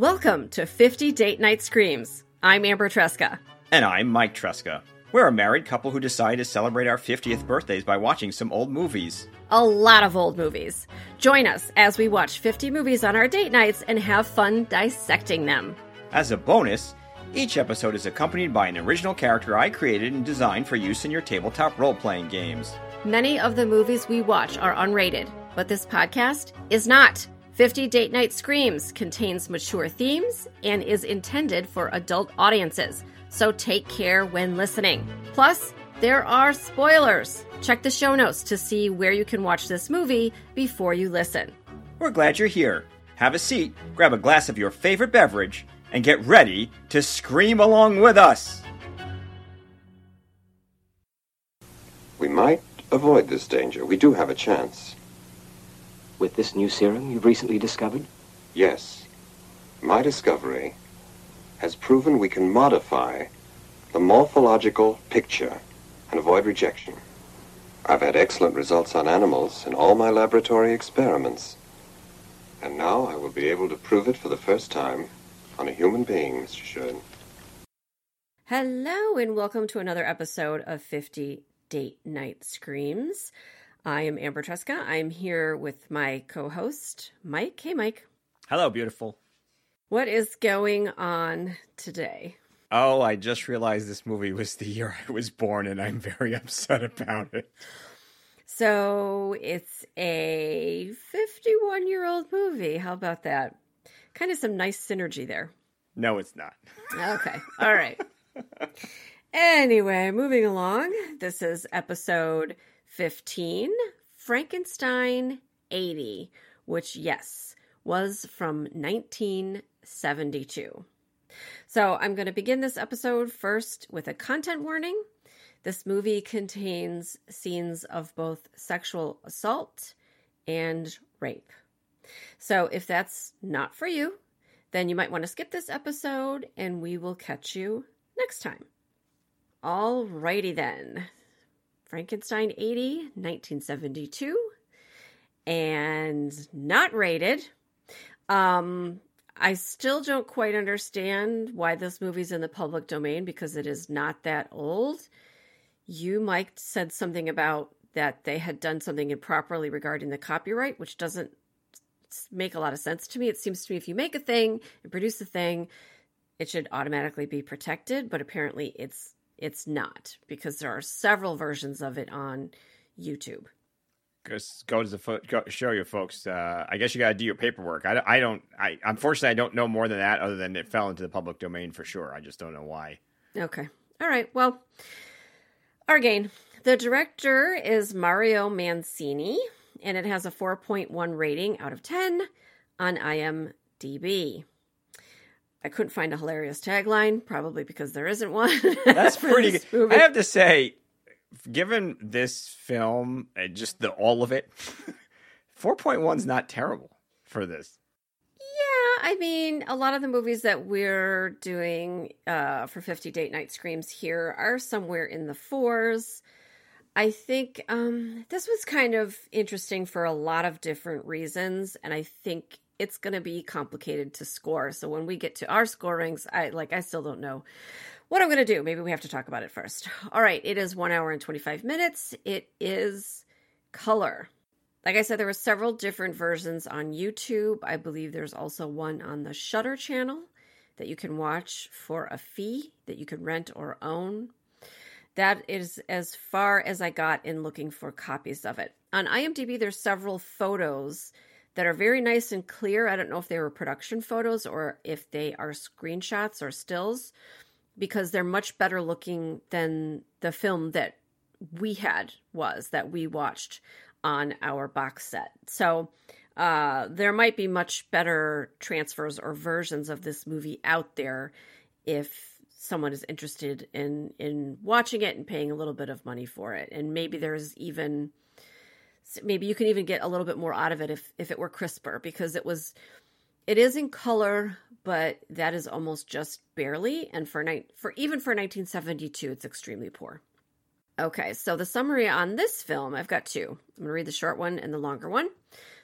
Welcome to 50 Date Night Screams. I'm Amber Tresca. And I'm Mike Tresca. We're a married couple who decide to celebrate our 50th birthdays by watching some old movies. A lot of old movies. Join us as we watch 50 movies on our date nights and have fun dissecting them. As a bonus, each episode is accompanied by an original character I created and designed for use in your tabletop role playing games. Many of the movies we watch are unrated, but this podcast is not. 50 Date Night Screams contains mature themes and is intended for adult audiences, so take care when listening. Plus, there are spoilers. Check the show notes to see where you can watch this movie before you listen. We're glad you're here. Have a seat, grab a glass of your favorite beverage, and get ready to scream along with us. We might avoid this danger. We do have a chance. With this new serum you've recently discovered? Yes. My discovery has proven we can modify the morphological picture and avoid rejection. I've had excellent results on animals in all my laboratory experiments. And now I will be able to prove it for the first time on a human being, Mr. Shern. Hello, and welcome to another episode of 50 Date Night Screams. I am Amber Tresca. I'm here with my co host, Mike. Hey, Mike. Hello, beautiful. What is going on today? Oh, I just realized this movie was the year I was born, and I'm very upset about it. So it's a 51 year old movie. How about that? Kind of some nice synergy there. No, it's not. Okay. All right. anyway, moving along. This is episode 15 Frankenstein 80, which, yes, was from 1972. So I'm going to begin this episode first with a content warning. This movie contains scenes of both sexual assault and rape. So if that's not for you, then you might want to skip this episode and we will catch you next time. Alrighty then. Frankenstein 80, 1972, and not rated. Um, I still don't quite understand why this movie's in the public domain because it is not that old. You, Mike, said something about that they had done something improperly regarding the copyright, which doesn't make a lot of sense to me. It seems to me if you make a thing and produce a thing, it should automatically be protected, but apparently it's it's not because there are several versions of it on YouTube. Just go to the fo- go, show you folks. Uh, I guess you got to do your paperwork. I, I don't. I unfortunately I don't know more than that, other than it fell into the public domain for sure. I just don't know why. Okay. All right. Well, again, the director is Mario Mancini, and it has a 4.1 rating out of 10 on IMDb. I couldn't find a hilarious tagline, probably because there isn't one. That's pretty good. Movie. I have to say, given this film, and just the all of it, 4.1 is not terrible for this. Yeah, I mean, a lot of the movies that we're doing uh, for 50 Date Night Screams here are somewhere in the fours. I think um, this was kind of interesting for a lot of different reasons, and I think it's going to be complicated to score. So when we get to our scorings, I like I still don't know what I'm going to do. Maybe we have to talk about it first. All right, it is 1 hour and 25 minutes. It is color. Like I said there were several different versions on YouTube. I believe there's also one on the Shudder channel that you can watch for a fee that you can rent or own. That is as far as I got in looking for copies of it. On IMDb there's several photos that are very nice and clear. I don't know if they were production photos or if they are screenshots or stills because they're much better looking than the film that we had was that we watched on our box set. So uh, there might be much better transfers or versions of this movie out there if someone is interested in in watching it and paying a little bit of money for it. And maybe there's even maybe you can even get a little bit more out of it if if it were crisper because it was it is in color but that is almost just barely and for night for even for 1972 it's extremely poor okay so the summary on this film i've got two i'm going to read the short one and the longer one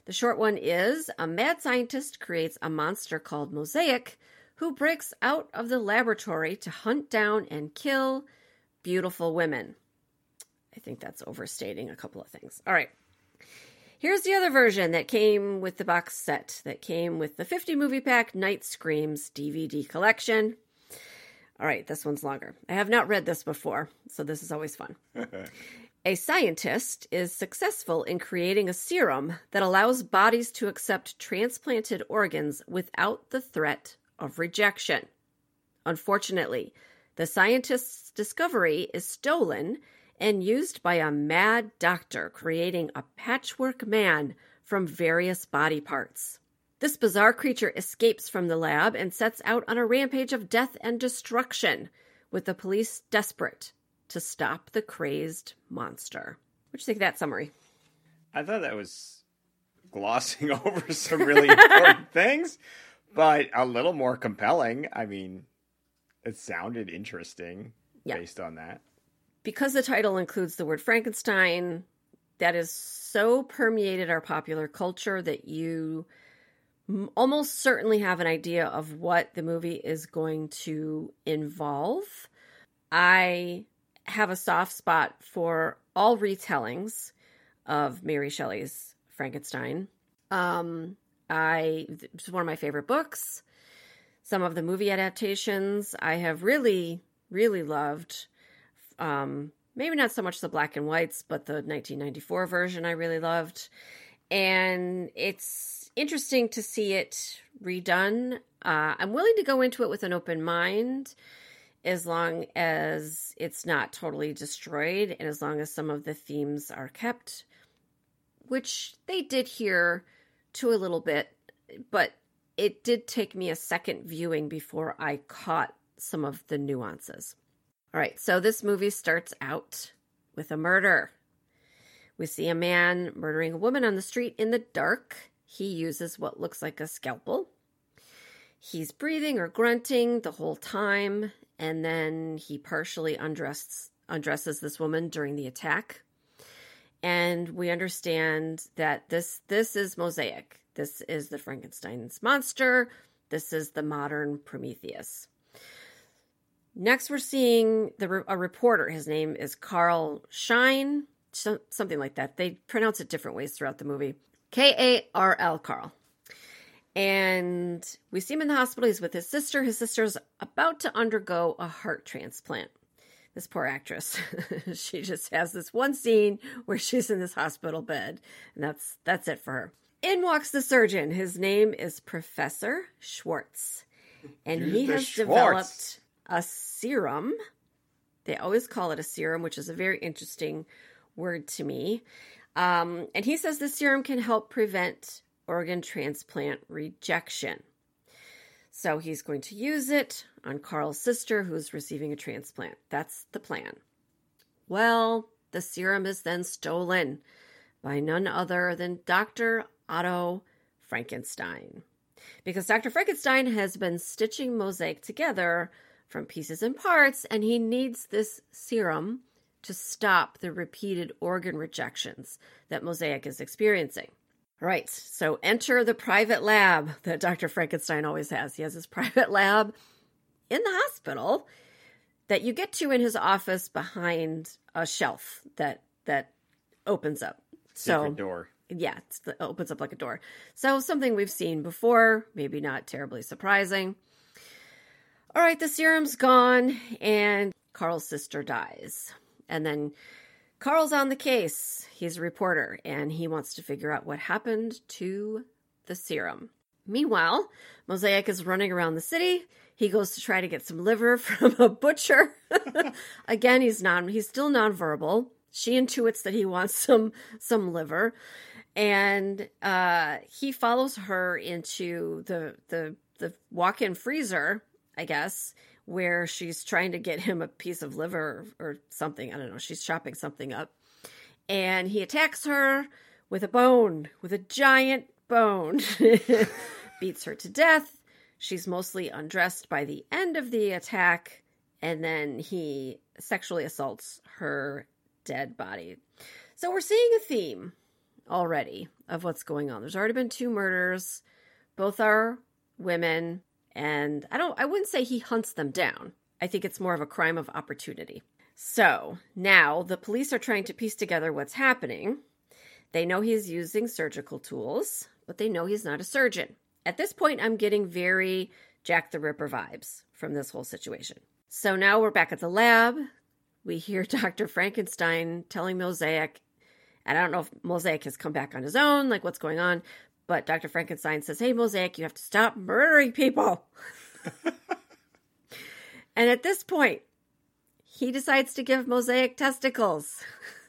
The short one is a mad scientist creates a monster called Mosaic who breaks out of the laboratory to hunt down and kill beautiful women. I think that's overstating a couple of things. All right. Here's the other version that came with the box set that came with the 50 movie pack Night Screams DVD collection. All right, this one's longer. I have not read this before, so this is always fun. a scientist is successful in creating a serum that allows bodies to accept transplanted organs without the threat of rejection. Unfortunately, the scientist's discovery is stolen and used by a mad doctor creating a patchwork man from various body parts. This bizarre creature escapes from the lab and sets out on a rampage of death and destruction, with the police desperate to stop the crazed monster. What do you think of that summary? I thought that was glossing over some really important things, but a little more compelling. I mean, it sounded interesting Yeah. based on that. Because the title includes the word Frankenstein, that is so permeated our popular culture that you almost certainly have an idea of what the movie is going to involve. I have a soft spot for all retellings of Mary Shelley's Frankenstein. Um, I it's one of my favorite books. Some of the movie adaptations I have really, really loved um, maybe not so much the black and whites, but the 1994 version I really loved. And it's interesting to see it redone. Uh, I'm willing to go into it with an open mind as long as it's not totally destroyed and as long as some of the themes are kept, which they did here to a little bit, but it did take me a second viewing before I caught some of the nuances. All right, so this movie starts out with a murder. We see a man murdering a woman on the street in the dark. He uses what looks like a scalpel. He's breathing or grunting the whole time, and then he partially undresses undresses this woman during the attack. And we understand that this this is Mosaic. This is the Frankenstein's monster. This is the modern Prometheus. Next, we're seeing the a reporter. His name is Karl Schein, something like that. They pronounce it different ways throughout the movie. K A R L Karl. And we see him in the hospital. He's with his sister. His sister's about to undergo a heart transplant. This poor actress. she just has this one scene where she's in this hospital bed, and that's that's it for her. In walks the surgeon. His name is Professor Schwartz. And he Here's the has Schwartz. developed a serum. They always call it a serum, which is a very interesting word to me. Um, and he says the serum can help prevent organ transplant rejection. So he's going to use it on Karl's sister who's receiving a transplant. That's the plan. Well, the serum is then stolen by none other than Dr. Otto Frankenstein. Because Dr. Frankenstein has been stitching Mosaic together from pieces and parts, and he needs this serum to stop the repeated organ rejections that Mosaic is experiencing. All right, so enter the private lab that Dr. Frankenstein always has. He has his private lab in the hospital that you get to in his office behind a shelf that that opens up. So door. yeah, it's the, opens up like a door. So something we've seen before, maybe not terribly surprising. All right, the serum's gone, and Karl's sister dies. And then Karl's on the case. He's a reporter, and he wants to figure out what happened to the serum. Meanwhile, Mosaic is running around the city. He goes to try to get some liver from a butcher. Again, he's non he's still nonverbal. She intuits that he wants some some liver. And uh, he follows her into the the the walk-in freezer, I guess, where she's trying to get him a piece of liver or something. I don't know. She's chopping something up. And he attacks her with a bone, with a giant bone. Beats her to death. She's mostly undressed by the end of the attack. And then he sexually assaults her dead body. So we're seeing a theme already of what's going on. There's already been two murders. Both are women, and I don't I wouldn't say he hunts them down. I think it's more of a crime of opportunity. So, now the police are trying to piece together what's happening. They know he's using surgical tools, but they know he's not a surgeon. At this point, I'm getting very Jack the Ripper vibes from this whole situation. So now we're back at the lab. We hear Dr. Frankenstein telling Mosaic, and I don't know if Mosaic has come back on his own, like what's going on, but Dr. Frankenstein says, Hey, Mosaic, you have to stop murdering people. and at this point, he decides to give Mosaic testicles.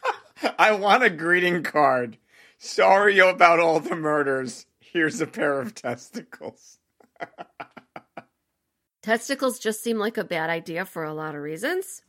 I want a greeting card. Sorry about all the murders. Here's a pair of testicles. Testicles just seem like a bad idea for a lot of reasons.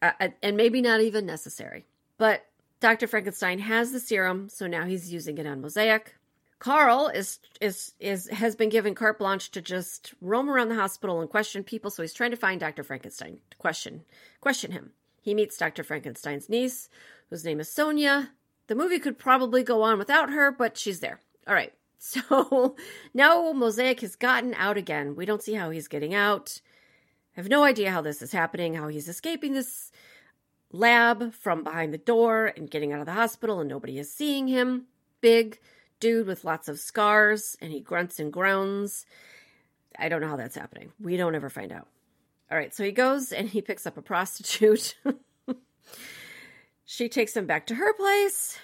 uh, and maybe not even necessary. But Dr. Frankenstein has the serum, so now he's using it on Mosaic. Karl is is is has been given carte blanche to just roam around the hospital and question people, so he's trying to find Dr. Frankenstein to question question him. He meets Dr. Frankenstein's niece, whose name is Sonia. The movie could probably go on without her, but she's there. All right. So now Mosaic has gotten out again. We don't see how he's getting out. I have no idea how this is happening, how he's escaping this lab from behind the door and getting out of the hospital, and nobody is seeing him. Big dude with lots of scars, and he grunts and groans. I don't know how that's happening. We don't ever find out. All right, so he goes and he picks up a prostitute. she takes him back to her place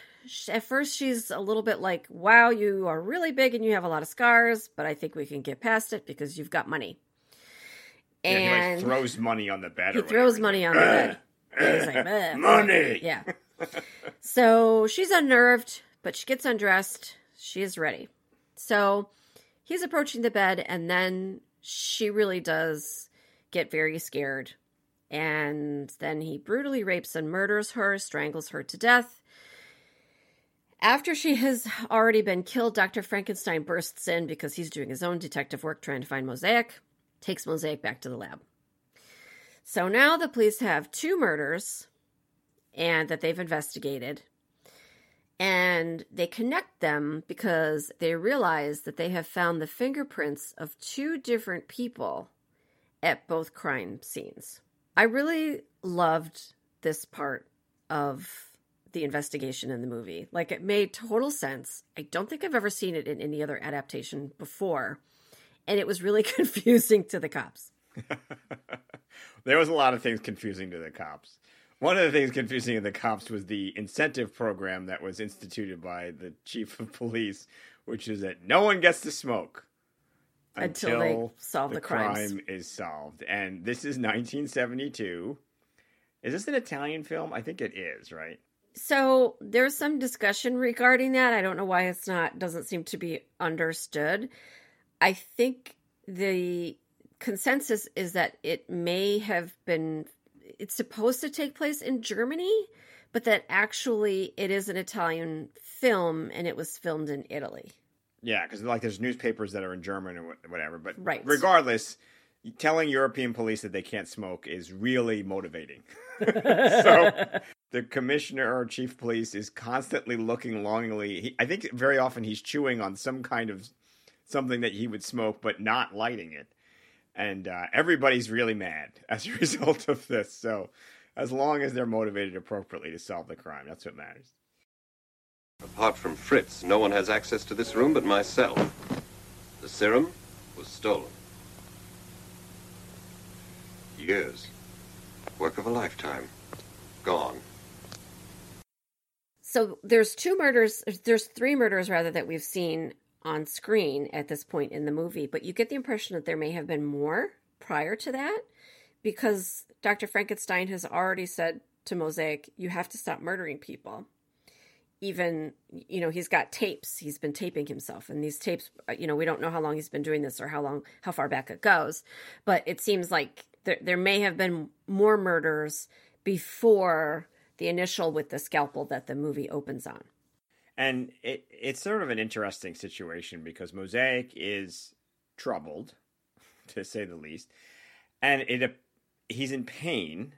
at first she's a little bit like, wow, you are really big and you have a lot of scars, but I think we can get past it because you've got money. And yeah, he like throws money on the bed. He throws money on the bed. like, money. Yeah. so she's unnerved, but she gets undressed. She is ready. So he's approaching the bed, and then she really does get very scared. And then he brutally rapes and murders her, strangles her to death. After she has already been killed, Dr. Frankenstein bursts in because he's doing his own detective work trying to find Mosaic, takes Mosaic back to the lab. So now the police have two murders and that they've investigated. And they connect them because they realize that they have found the fingerprints of two different people at both crime scenes. I really loved this part of the investigation in the movie. Like it made total sense. I don't think I've ever seen it in any other adaptation before. And it was really confusing to the cops. there was a lot of things confusing to the cops. One of the things confusing in the cops was the incentive program that was instituted by the chief of police, which is that no one gets to smoke until, until they solve the, the crime is solved. And this is 1972. Is this an Italian film? I think it is, right? So there's some discussion regarding that. I don't know why it's not doesn't seem to be understood. I think the consensus is that it may have been it's supposed to take place in Germany, but that actually it is an Italian film and it was filmed in Italy. Yeah, because like there's newspapers that are in German or whatever. But right. regardless, telling European police that they can't smoke is really motivating. so the commissioner or chief police is constantly looking longingly. He, I think very often he's chewing on some kind of something that he would smoke, but not lighting it. And uh, everybody's really mad as a result of this. So, as long as they're motivated appropriately to solve the crime, that's what matters. Apart from Fritz, no one has access to this room but myself. The serum was stolen. Years. Work of a lifetime. Gone. So there's two murders, there's three murders rather that we've seen on screen at this point in the movie, but you get the impression that there may have been more prior to that because Dr. Frankenstein has already said to Mosaic, you have to stop murdering people. Even, you know, he's got tapes. He's been taping himself. And these tapes, uh, you know, we don't know how long he's been doing this or how long, how far back it goes. But it seems like there, there may have been more murders before the initial with the scalpel that the movie opens on. And it it's sort of an interesting situation because Mosaic is troubled, to say the least, and it he's in pain,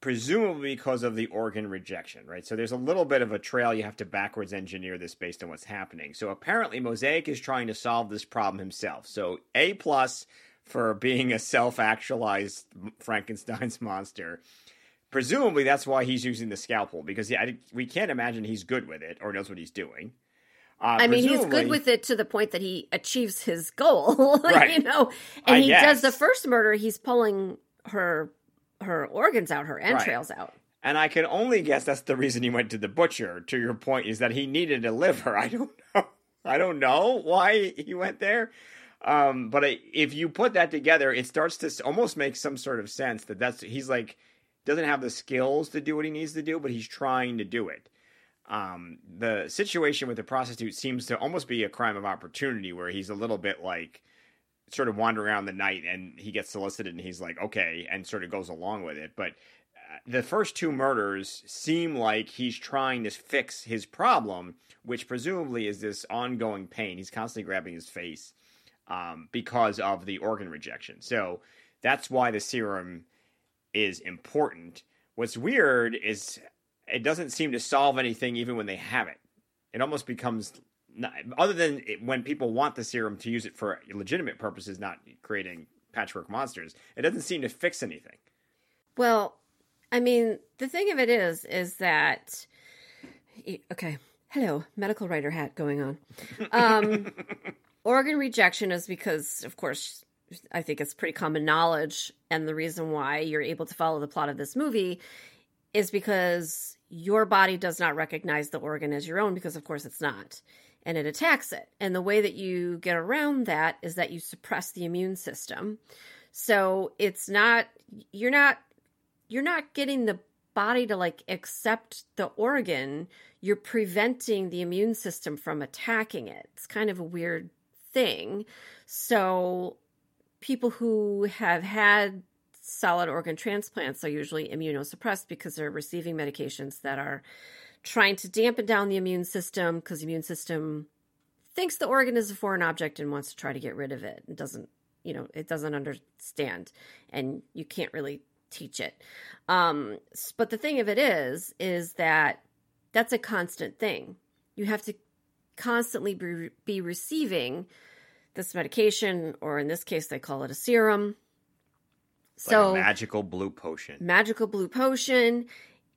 presumably because of the organ rejection, right? So there's a little bit of a trail you have to backwards engineer this based on what's happening. So apparently Mosaic is trying to solve this problem himself. So A plus for being a self-actualized Frankenstein's monster. Presumably that's why he's using the scalpel because yeah, we can't imagine he's good with it or knows what he's doing. Uh, I mean, he's good with it to the point that he achieves his goal, right. you know. And I he guess. does the first murder. He's pulling her her organs out, her entrails right. out. And I can only guess that's the reason he went to the butcher. To your point, is that he needed a liver. I don't know. I don't know why he went there. Um, but I, if you put that together, it starts to almost make some sort of sense that that's he's like doesn't have the skills to do what he needs to do, but he's trying to do it. Um, the situation with the prostitute seems to almost be a crime of opportunity, where he's a little bit like sort of wandering around the night and he gets solicited and he's like, okay, and sort of goes along with it. But uh, the first two murders seem like he's trying to fix his problem, which presumably is this ongoing pain. He's constantly grabbing his face um, because of the organ rejection. So that's why the serum is important. What's weird is it doesn't seem to solve anything even when they have it. It almost becomes other than when people want the serum to use it for legitimate purposes, not creating patchwork monsters, it doesn't seem to fix anything. Well, I mean, the thing of it is, is that okay. Hello, medical writer hat going on. Um, organ rejection is because, of course, I think it's pretty common knowledge, and the reason why you're able to follow the plot of this movie is because your body does not recognize the organ as your own because, of course, it's not and it attacks it. And the way that you get around that is that you suppress the immune system. So it's not you're not you're not getting the body to like accept the organ, you're preventing the immune system from attacking it. It's kind of a weird thing. So people who have had solid organ transplants are usually immunosuppressed because they're receiving medications that are trying to dampen down the immune system because the immune system thinks the organ is a foreign object and wants to try to get rid of it. It doesn't, you know, it doesn't understand, and you can't really teach it. Um, but the thing of it is, is that that's a constant thing. You have to constantly be, be receiving this medication, or in this case, they call it a serum. So like magical blue potion. Magical blue potion.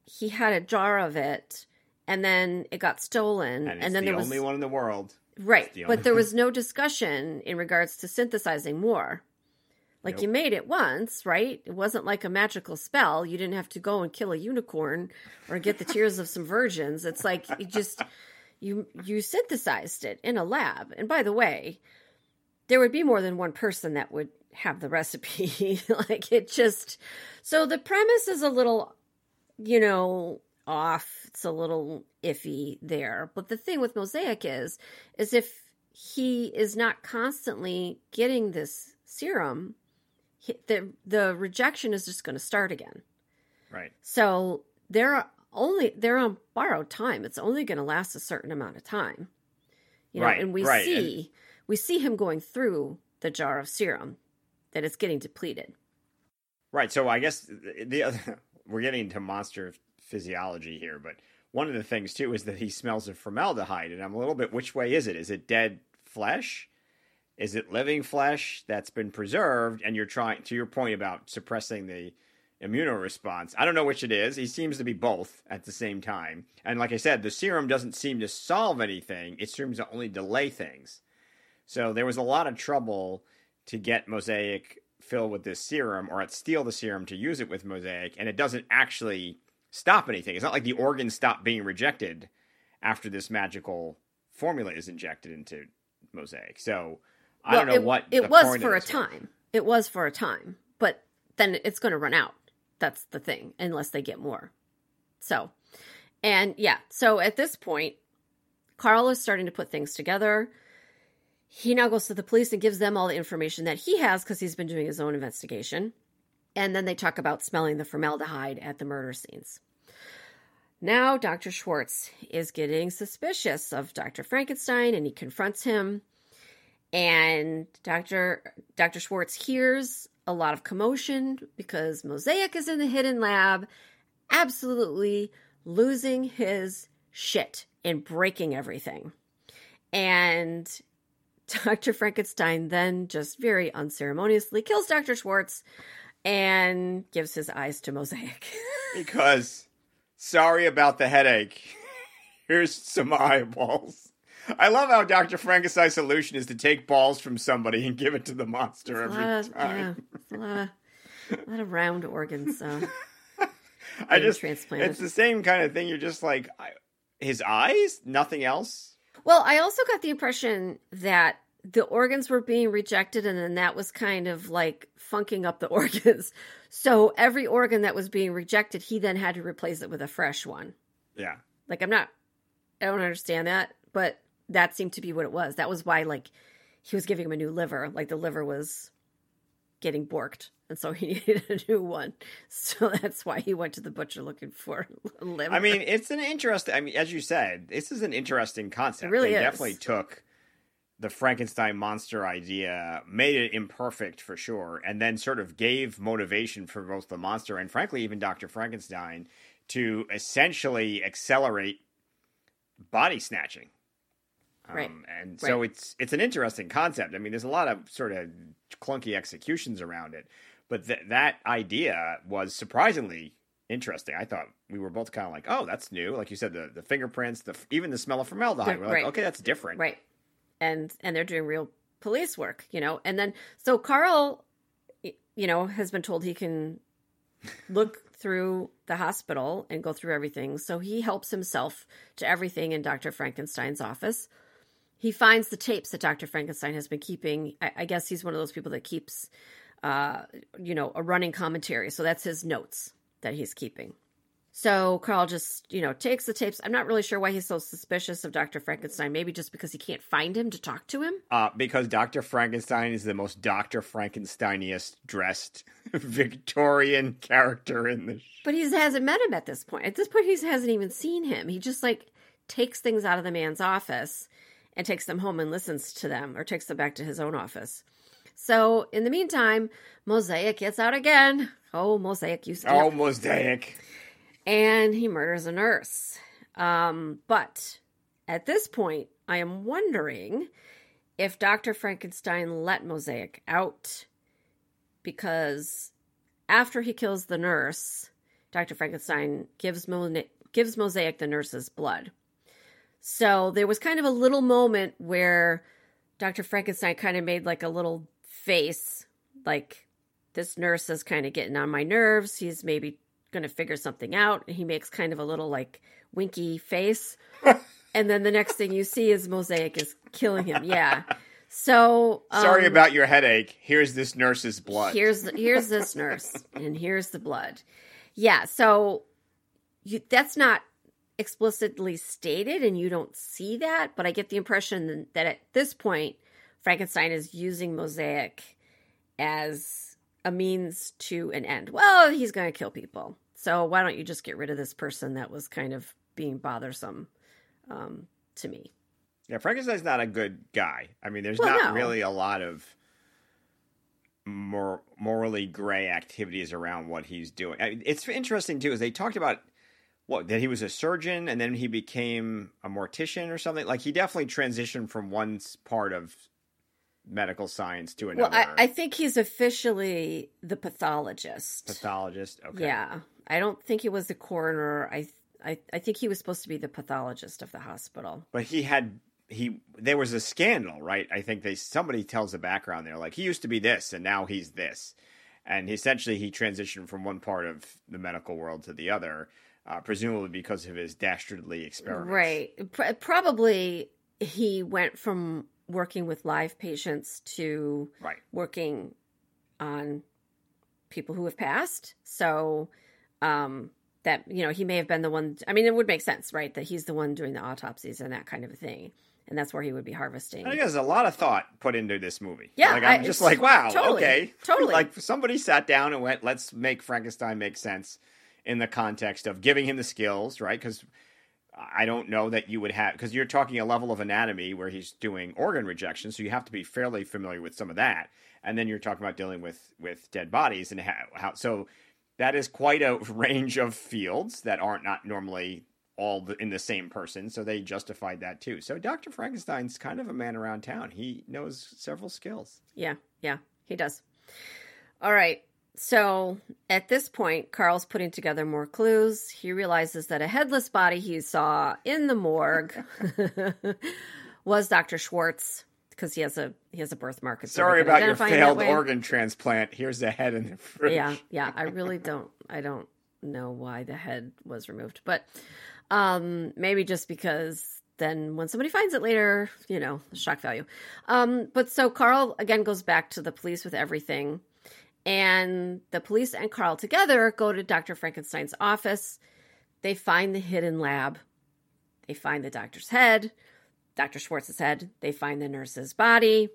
He had a jar of it and then it got stolen, and, and then the there was only one in the world, right? The but there was no discussion in regards to synthesizing more. Like nope. you made it once, right? It wasn't like a magical spell. You didn't have to go and kill a unicorn or get the tears of some virgins. It's like you just you you synthesized it in a lab. And by the way, there would be more than one person that would have the recipe. like it just so the premise is a little you know off. It's a little iffy there. But the thing with Mosaic is, is if he is not constantly getting this serum, he, the the rejection is just going to start again. Right. So they're only they're on borrowed time. It's only going to last a certain amount of time. You know, right, and we right. see and... we see him going through the jar of serum that it's getting depleted. Right. So I guess the other, we're getting into monster physiology here, but one of the things too is that he smells of formaldehyde, and I'm a little bit which way is it? Is it dead flesh? Is it living flesh that's been preserved? And you're trying to your point about suppressing the immunoresponse. I don't know which it is. He seems to be both at the same time. And like I said, the serum doesn't seem to solve anything. It seems to only delay things. So there was a lot of trouble to get Mosaic filled with this serum or steal the serum to use it with Mosaic, and it doesn't actually stop anything. It's not like the organs stop being rejected after this magical formula is injected into Mosaic. So I well, don't know it, what it was for a time. It was for a time, but then it's going to run out. That's the thing, unless they get more. So, and yeah, so at this point, Karl is starting to put things together. He now goes to the police and gives them all the information that he has because he's been doing his own investigation. And then they talk about smelling the formaldehyde at the murder scenes. Now, Dr. Schwartz is getting suspicious of Dr. Frankenstein and he confronts him. And Dr. Dr. Schwartz hears a lot of commotion because Mosaic is in the hidden lab absolutely losing his shit and breaking everything. And Dr. Frankenstein then just very unceremoniously kills Dr. Schwartz and gives his eyes to Mosaic. because sorry about the headache. Here's some eyeballs. I love how Dr. Frankenstein's solution is to take balls from somebody and give it to the monster every lot of, time. yeah, a lot of, a lot of round organs. Uh, I just transplanted. it's the same kind of thing. You're just like I, his eyes, nothing else. Well, I also got the impression that the organs were being rejected, and then that was kind of like funking up the organs. So every organ that was being rejected, he then had to replace it with a fresh one. Yeah. Like, I'm not, I don't understand that, but that seemed to be what it was. That was why, like, he was giving him a new liver. Like, the liver was getting borked, and so he needed a new one. So that's why he went to the butcher looking for a liver. I mean, it's an interesting. I mean, as you said, this is an interesting concept. It really they is. definitely took the Frankenstein monster idea, made it imperfect for sure, and then sort of gave motivation for both the monster and, frankly, even Doctor Frankenstein to essentially accelerate body snatching. Right. Um, and so Right. it's it's an interesting concept. I mean, there's a lot of sort of clunky executions around it, but th- that idea was surprisingly interesting. I thought we were both kind of like, "Oh, that's new." Like you said, the the fingerprints, the even the smell of formaldehyde. We're like, Right. "Okay, that's different." right and and they're doing real police work you know and then so karl you know has been told he can look through the hospital and go through everything so he helps himself to everything in dr frankenstein's office he finds the tapes that dr frankenstein has been keeping i, I guess he's one of those people that keeps uh you know a running commentary so that's his notes that he's keeping so Karl just, you know, takes the tapes. I'm not really sure why he's so suspicious of Dr. Frankenstein. Maybe just because he can't find him to talk to him. Uh, because Doctor Frankenstein is the most Doctor Frankensteiniest dressed Victorian character in the. Sh- But he hasn't met him at this point. At this point, he hasn't even seen him. He just like takes things out of the man's office and takes them home and listens to them or takes them back to his own office. So in the meantime, Mosaic gets out again. Oh, Mosaic, you oh, scamp. mosaic! and he murders a nurse. Um, but at this point, I am wondering if Dr. Frankenstein let Mosaic out because after he kills the nurse, Dr. Frankenstein gives Mo- gives Mosaic the nurse's blood. So there was kind of a little moment where Dr. Frankenstein kind of made like a little face, like this nurse is kind of getting on my nerves. He's maybe going to figure something out. And he makes kind of a little like winky face. and then the next thing you see is Mosaic is killing him. Yeah. So Sorry um, about your headache. Here's this nurse's blood. Here's here's this nurse, and here's the blood. Yeah, so you, that's not explicitly stated, and you don't see that. But I get the impression that at this point, Frankenstein is using Mosaic as a means to an end. Well, he's going to kill people, so why don't you just get rid of this person that was kind of being bothersome um, to me? Yeah, Frankenstein's not a good guy. I mean, there's Well, not no. really a lot of more morally gray activities around what he's doing. I mean, it's interesting too, is they talked about what that he was a surgeon and then he became a mortician or something. Like he definitely transitioned from one part of medical science to another. Well, I, I think he's officially the pathologist. pathologist. Okay. Yeah, I don't think he was the coroner. I, I, I think he was supposed to be the pathologist of the hospital. but he had he there was a scandal right i think they somebody tells the background there like he used to be this and now he's this and essentially he transitioned from one part of the medical world to the other uh, presumably because of his dastardly experiments Right. Pr- probably he went from working with live patients to right working on people who have passed. So, um, that you know, he may have been the one. I mean, it would make sense, right? That he's the one doing the autopsies and that kind of a thing, and that's where he would be harvesting. I think there's a lot of thought put into this movie. Yeah, like I'm I- just like, wow, totally, okay, totally. like somebody sat down and went, let's make Frankenstein make sense in the context of giving him the skills, right? Because I don't know that you would have because you're talking a level of anatomy where he's doing organ rejection, so you have to be fairly familiar with some of that, and then you're talking about dealing with with dead bodies and how, how so That is quite a range of fields that aren't not normally all in the same person, so they justified that too. So Dr. Frankenstein's kind of a man around town. He knows several skills. Yeah, yeah, he does. All right. So at this point, Karl's putting together more clues. He realizes that a headless body he saw in the morgue was Dr. Schwartz because he has a he has a birthmark. Sorry about your failed organ transplant. Here's the head in the fridge. Yeah, yeah. I really don't. I don't know why the head was removed, but um, maybe just because then when somebody finds it later, you know, shock value. Um, but so Carl again goes back to the police with everything. And the police and Karl together go to Dr. Frankenstein's office. They find the hidden lab. They find the doctor's head, Dr. Schwartz's head. They find the nurse's body.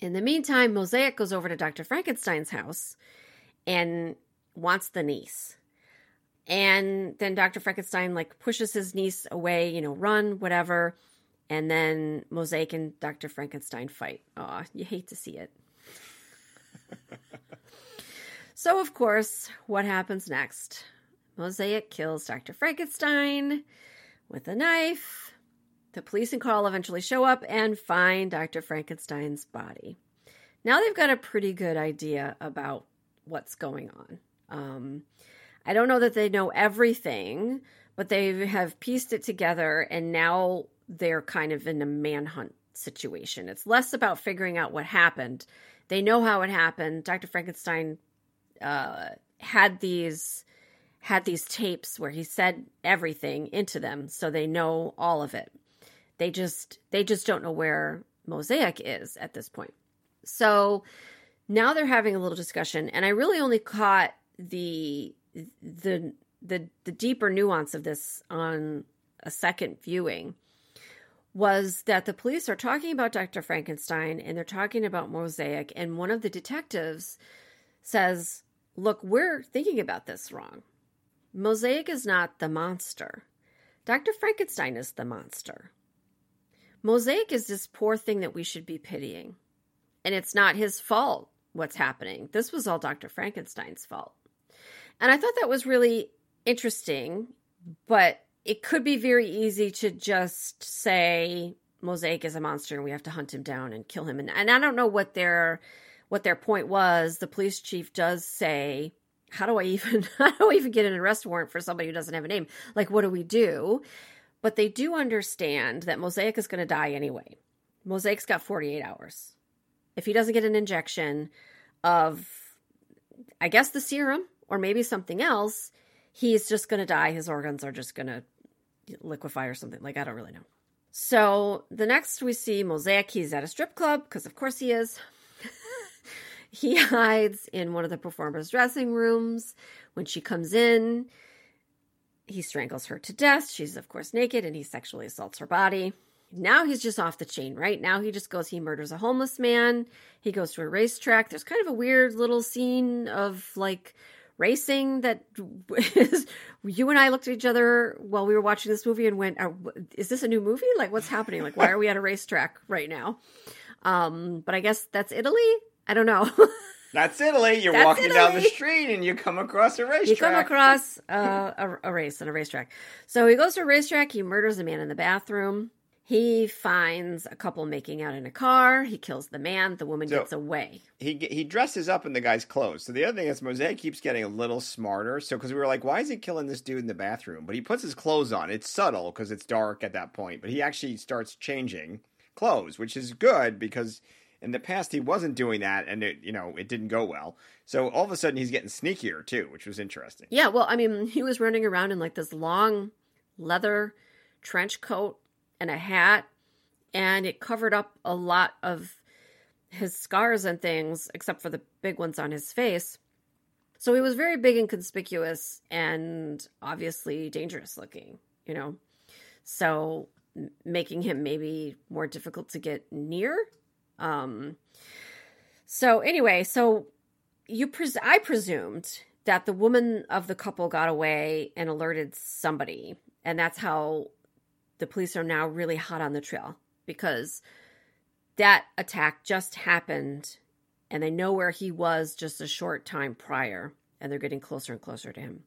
In the meantime, Mosaic goes over to Dr. Frankenstein's house and wants the niece. And then Dr. Frankenstein like pushes his niece away, you know, run, whatever. And then Mosaic and Dr. Frankenstein fight. Aw, you hate to see it. so, of course, what happens next? Mosaic kills Dr. Frankenstein with a knife. The police and Karl eventually show up and find Dr. Frankenstein's body. Now they've got a pretty good idea about what's going on. Um, I don't know that they know everything, but they have pieced it together and now they're kind of in a manhunt situation. It's less about figuring out what happened. They know how it happened. Dr. Frankenstein uh, had these had these tapes where he said everything into them, so they know all of it. They just they just don't know where Mosaic is at this point. So now they're having a little discussion, and I really only caught the the the the deeper nuance of this on a second viewing was that the police are talking about Dr. Frankenstein and they're talking about Mosaic and one of the detectives says, "Look, we're thinking about this wrong. Mosaic is not the monster. Dr. Frankenstein is the monster. Mosaic is this poor thing that we should be pitying. And it's not his fault what's happening. This was all Dr. Frankenstein's fault." And I thought that was really interesting, but it could be very easy to just say Mosaic is a monster and we have to hunt him down and kill him. And, and I don't know what their what their point was. The police chief does say, "How do I even how do I even get an arrest warrant for somebody who doesn't have a name? Like, what do we do?" But they do understand that Mosaic is going to die anyway. Mosaic's got 48 hours. If he doesn't get an injection of, I guess, the serum, or maybe something else, he's just going to die. His organs are just going to liquefy or something. Like, I don't really know. So the next we see Mosaic, he's at a strip club, because of course he is. he hides in one of the performers' dressing rooms. When she comes in, he strangles her to death. She's, of course, naked and he sexually assaults her body. Now he's just off the chain, right? Now he just goes, he murders a homeless man. He goes to a racetrack. There's kind of a weird little scene of like racing that is you and I looked at each other while we were watching this movie and went, "Is this a new movie? Like, what's happening? Like, why are we at a racetrack right now?" Um, but I guess that's Italy. I don't know. That's Italy. You're that's walking Italy. down the street and you come across a racetrack. You come across uh, a, a race and a racetrack. So he goes to a racetrack. He murders a man in the bathroom. He finds a couple making out in a car. He kills the man. The woman so gets away. He he dresses up in the guy's clothes. So the other thing is, Mosaic keeps getting a little smarter. So because we were like, why is he killing this dude in the bathroom? But he puts his clothes on. It's subtle because it's dark at that point. But he actually starts changing clothes, which is good because in the past he wasn't doing that, and it you know it didn't go well. So all of a sudden he's getting sneakier too, which was interesting. Yeah, well, I mean, he was running around in like this long leather trench coat and a hat, and it covered up a lot of his scars and things, except for the big ones on his face. So he was very big and conspicuous and obviously dangerous looking, you know. So making him maybe more difficult to get near. Um so anyway, so you pres- I presumed that the woman of the couple got away and alerted somebody, and that's how the police are now really hot on the trail because that attack just happened and they know where he was just a short time prior and they're getting closer and closer to him.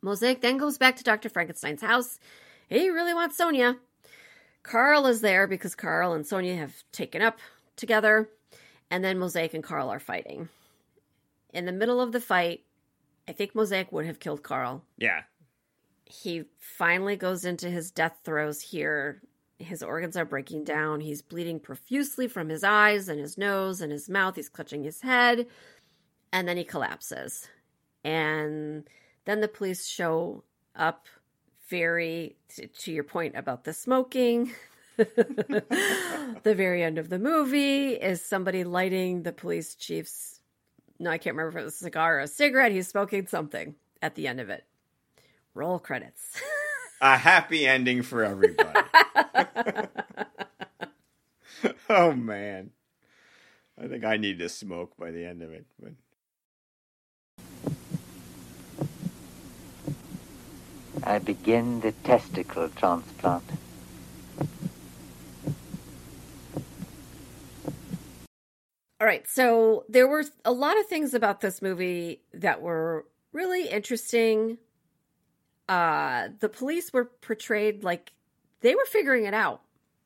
Mosaic then goes back to Dr. Frankenstein's house. He really wants Sonia. Karl is there because Karl and Sonia have taken up together, and then Mosaic and Karl are fighting. In the middle of the fight, I think Mosaic would have killed Karl. Yeah. He finally goes into his death throes here. His organs are breaking down. He's bleeding profusely from his eyes and his nose and his mouth. He's clutching his head. And then he collapses. And then the police show up very, to, to your point about the smoking. the very end of the movie is somebody lighting the police chief's no, I can't remember if it was a cigar or a cigarette. He's smoking something at the end of it. Roll credits. A happy ending for everybody. oh man. I think I need to smoke by the end of it, but I begin the testicle transplant. All right, so there were a lot of things about this movie that were really interesting. Uh the police were portrayed like they were figuring it out.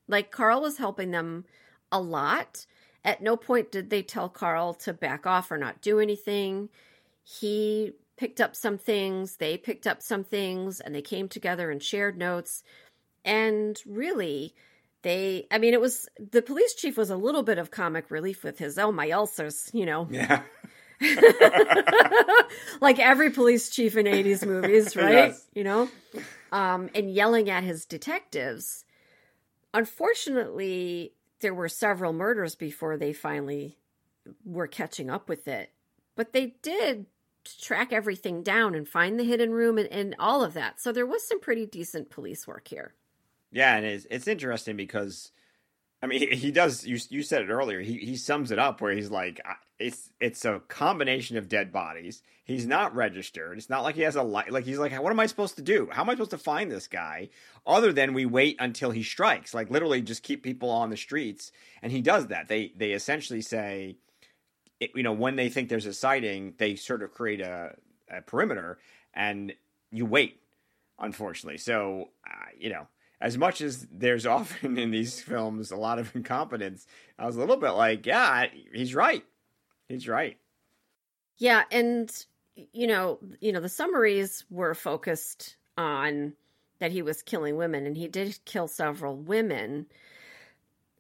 Like Karl was helping them a lot. At no point did they tell Karl to back off or not do anything. He picked up some things, they picked up some things, and they came together and shared notes. And really, they, I mean, it was the police chief was a little bit of comic relief with his, oh, my ulcers, you know, yeah. like every police chief in 80s movies, right? Yes. You know, um, and yelling at his detectives. Unfortunately, there were several murders before they finally were catching up with it. But they did track everything down and find the hidden room and, and all of that. So there was some pretty decent police work here. Yeah, and it's it's interesting because I mean he, does you you said it earlier. He he sums it up where he's like it's it's a combination of dead bodies. He's not registered. It's not like he has a li- like he's like what am I supposed to do? How am I supposed to find this guy other than we wait until he strikes? Like literally just keep people on the streets and he does that. They they essentially say it, you know when they think there's a sighting, they sort of create a, a perimeter and you wait unfortunately. So, uh, you know, as much as there's often in these films a lot of incompetence, I was a little bit like, yeah, he's right. He's right. Yeah, and you know, you know, the summaries were focused on that he was killing women, and he did kill several women.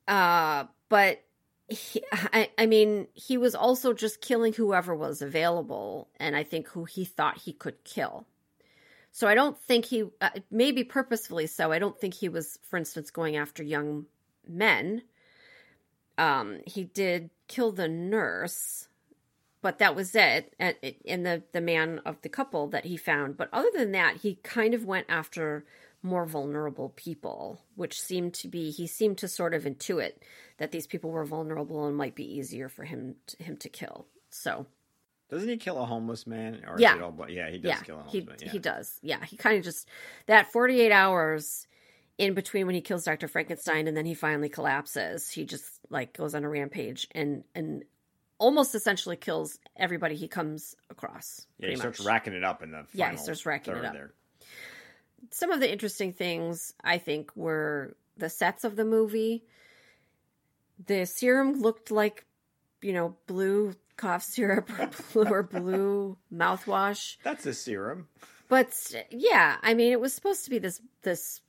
Uh, but he, I, I mean, he was also just killing whoever was available, and I think who he thought he could kill. So I don't think he, uh, maybe purposefully so. I don't think he was, for instance, going after young men. Um, he did kill the nurse, but that was it, and, and the the man of the couple that he found. But other than that, he kind of went after more vulnerable people, which seemed to be he seemed to sort of intuit that these people were vulnerable and might be easier for him to, him to kill. So Doesn't he kill a homeless man? Or Yeah. All, yeah, he does yeah, kill a homeless he man. Yeah. he does. Yeah, he kind of just that forty eight hours in between when he kills Doctor Frankenstein and then he finally collapses. He just like goes on a rampage and and almost essentially kills everybody he comes across. Yeah, he pretty starts racking it up in the Yeah, he starts racking it up. There. some of the interesting things I think were the sets of the movie. The serum looked like, you know, blue cough syrup or blue, or blue mouthwash. That's a serum. But yeah, I mean, it was supposed to be this this,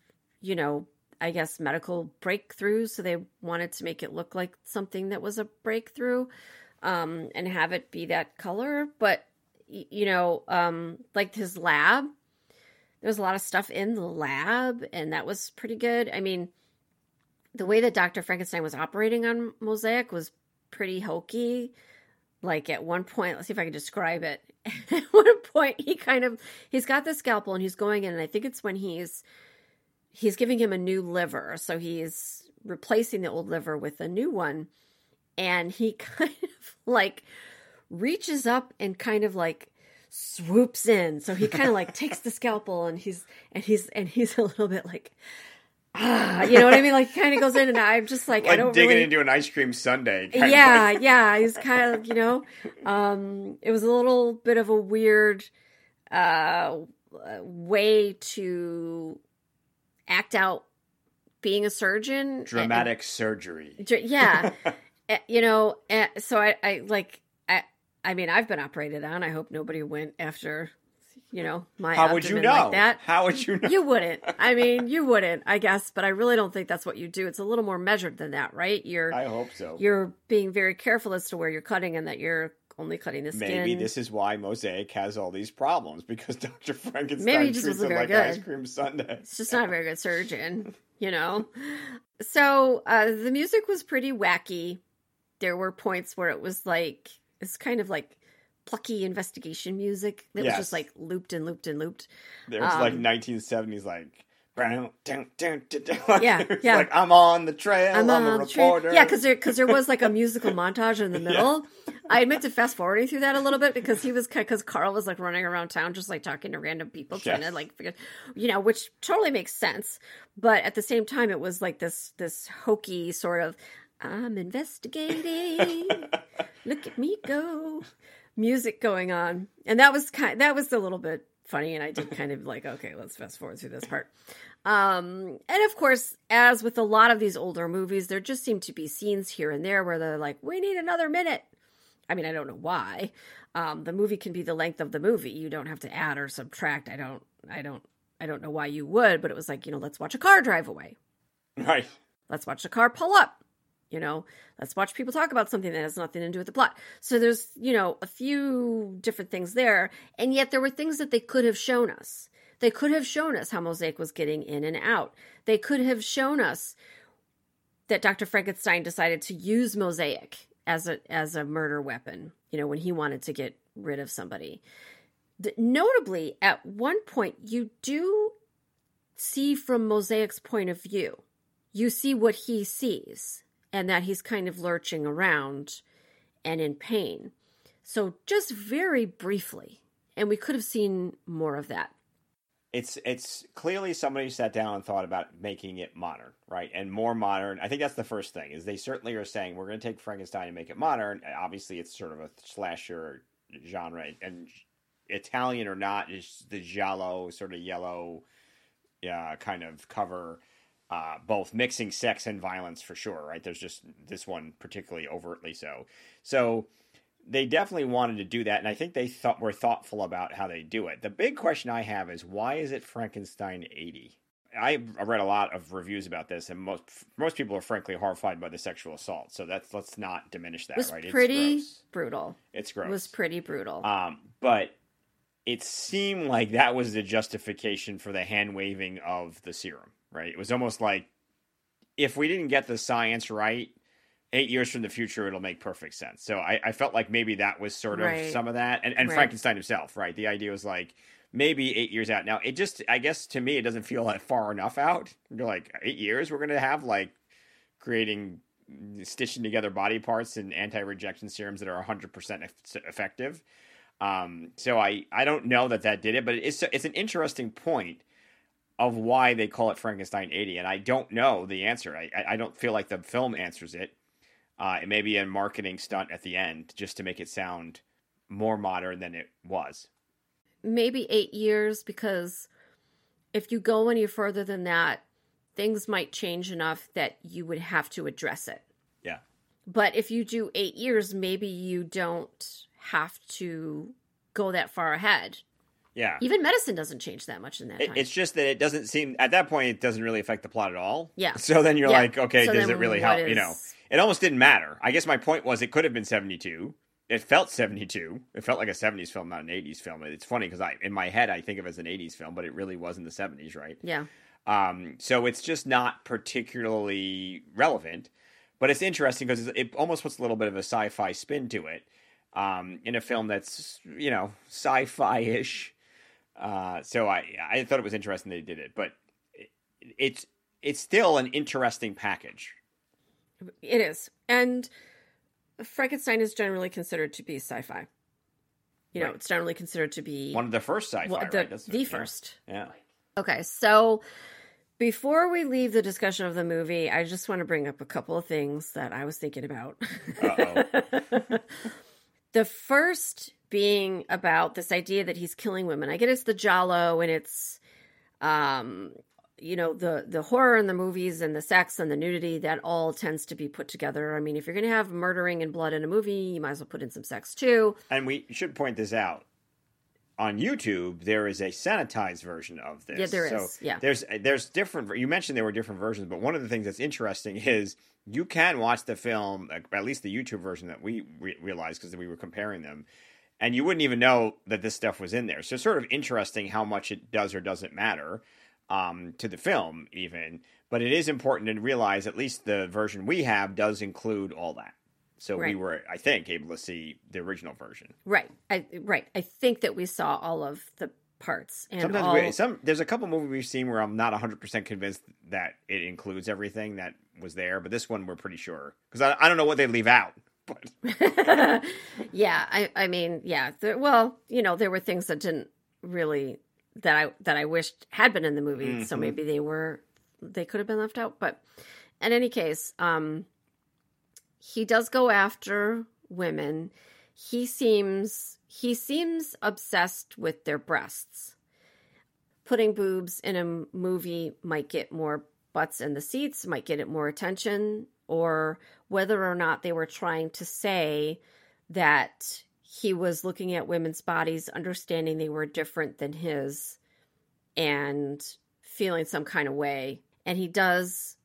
you know, I guess medical breakthrough. So they wanted to make it look like something that was a breakthrough, um, and have it be that color. But you know, um, like his lab, there was a lot of stuff in the lab, and that was pretty good. I mean, the way that Doctor Frankenstein was operating on Mosaic was pretty hokey. Like at one point, let's see if I can describe it. at one point, he kind of he's got the scalpel and he's going in, and I think it's when he's he's giving him a new liver, so he's replacing the old liver with a new one, and he kind of like reaches up and kind of like swoops in. So he kind of like takes the scalpel and he's and he's and he's a little bit like ah, you know what I mean? Like kind of goes in, and I'm just like, I Like don't digging really. into an ice cream sundae. yeah, like- yeah. He's kind of, you know, um, it was a little bit of a weird uh, way to act out being a surgeon. and- dramatic surgery. Dr- yeah Eh, you know eh, so I, I like I, I mean i've been operated on i hope nobody went after you know my How would you know? like that How would you know? you wouldn't i mean you wouldn't i guess but i really don't think that's what you do it's a little more measured than that right you're I hope so. you're being very careful as to where you're cutting and that you're only cutting the skin Maybe this is why Mosaic has all these problems because Dr. Frankenstein Maybe he just treats wasn't very like good. ice cream sundae. It's just not a very good surgeon, you know. So uh, the music was pretty wacky. There were points where it was like it's kind of like plucky investigation music that was just like looped and looped and looped. There's like Um, 1970s, like. Down, down, down, down, down. Yeah, yeah. like I'm on the trail. I'm, I'm a on the reporter. Yeah, because there because there was like a musical montage in the middle. I admit to fast forwarding through that a little bit because he was because Karl was like running around town just like talking to random people trying to like figure, you know, which totally makes sense. But at the same time, it was like this this hokey sort of I'm investigating. Look at me go, music going on, and that was kind that was a little bit funny, and I did kind of like okay, let's fast forward through this part. Um, and of course, as with a lot of these older movies, there just seem to be scenes here and there where they're like, we need another minute. I mean, I don't know why. Um, the movie can be the length of the movie. You don't have to add or subtract. I don't, I don't, I don't know why you would, but it was like, you know, let's watch a car drive away. Right. Let's watch the car pull up. You know, let's watch people talk about something that has nothing to do with the plot. So there's, you know, a few different things there. And yet there were things that they could have shown us. They could have shown us how Mosaic was getting in and out. They could have shown us that Dr. Frankenstein decided to use Mosaic as a as a murder weapon, you know, when he wanted to get rid of somebody. Notably, at one point you do see from Mosaic's point of view. You see what he sees and that he's kind of lurching around and in pain. So just very briefly, and we could have seen more of that. it's it's clearly somebody sat down and thought about making it modern, right? And more modern. I think that's the first thing is they certainly are saying we're going to take Frankenstein and make it modern. Uh, obviously, it's sort of a slasher genre, and Italian or not, is the giallo sort of yellow, yeah, kind of cover. Uh, both mixing sex and violence for sure, right? There's just this one particularly overtly so. So they definitely wanted to do that, and I think they thought were thoughtful about how they do it. The big question I have is why is it Frankenstein eighty? I read a lot of reviews about this, and most most people are frankly horrified by the sexual assault. So that's let's not diminish that. It was right? pretty It's brutal. It's gross. It was pretty brutal. Um, but it seemed like that was the justification for the hand waving of the serum, right? It was almost like if we didn't get the science right, eight years from the future, it'll make perfect sense. So I, I felt like maybe that was sort of Right. some of that. And, and Right. Frankenstein himself, right? The idea was like maybe eight years out. Now, it just, I guess to me, it doesn't feel that far enough out. You're like, eight years, we're going to have like creating stitching together body parts and anti-rejection serums that are 100% effective. Um, so I, I don't know that that did it, but it's it's an interesting point of why they call it Frankenstein 80, and I don't know the answer. I I- I don't feel like the film answers it. Uh, it may be a marketing stunt at the end just to make it sound more modern than it was. Maybe eight years because if you go any further than that, things might change enough that you would have to address it. Yeah. But if you do eight years, maybe you don't have to go that far ahead. Yeah. Even medicine doesn't change that much in that It, time. it's just that it doesn't seem at that point it doesn't really affect the plot at all. Yeah. So then you're Yeah. like, okay, So does it really help? You know, it almost didn't matter. I guess my point was it could have been 72. It felt 72. It felt like a 70s film, not an 80s film. It's funny because I, in my head, I think of it as an 80s film, but it really was in the 70s, right? yeah. Um, so it's just not particularly relevant, but it's interesting because it almost puts a little bit of a sci-fi spin to it um, in a film that's you know sci-fi-ish. Uh, so I I thought it was interesting they did it, but it, it's it's still an interesting package. It is. And Frankenstein is generally considered to be sci-fi. You know, Right. it's generally considered to be One of the first sci-fi, well, the, right? That's- the first. Yeah. Okay, so Before we leave the discussion of the movie, I just want to bring up a couple of things that I was thinking about. the first being about this idea that he's killing women. I get it's the giallo and it's um you know the the horror in the movies and the sex and the nudity that all tends to be put together. I mean, if you're going to have murdering and blood in a movie, you might as well put in some sex too. And we should point this out. On YouTube, there is a sanitized version of this. Yeah, there so is. Yeah. there's there's different. You mentioned there were different versions, but one of the things that's interesting is you can watch the film, at least the YouTube version that we re- realized because we were comparing them, and you wouldn't even know that this stuff was in there. So sort of interesting how much it does or doesn't matter um, to the film, even. But it is important to realize at least the version we have does include all that. So we were, I think, able to see the original version. Right. I right. I think that we saw all of the parts and Sometimes all we, some there's a couple movies we've seen where I'm not 100 percent convinced that it includes everything that was there, but this one we're pretty sure because I, I don't know what they leave out. But yeah, I I mean, yeah. There, well, you know, there were things that didn't really that I that I wished had been in the movie, so Mhm. maybe they were they could have been left out. But in any case, um, he does go after women. He seems he seems obsessed with their breasts. Putting boobs in a movie might get more butts in the seats, might get it more attention, or whether or not they were trying to say that he was looking at women's bodies, understanding they were different than his, and feeling some kind of way. And he does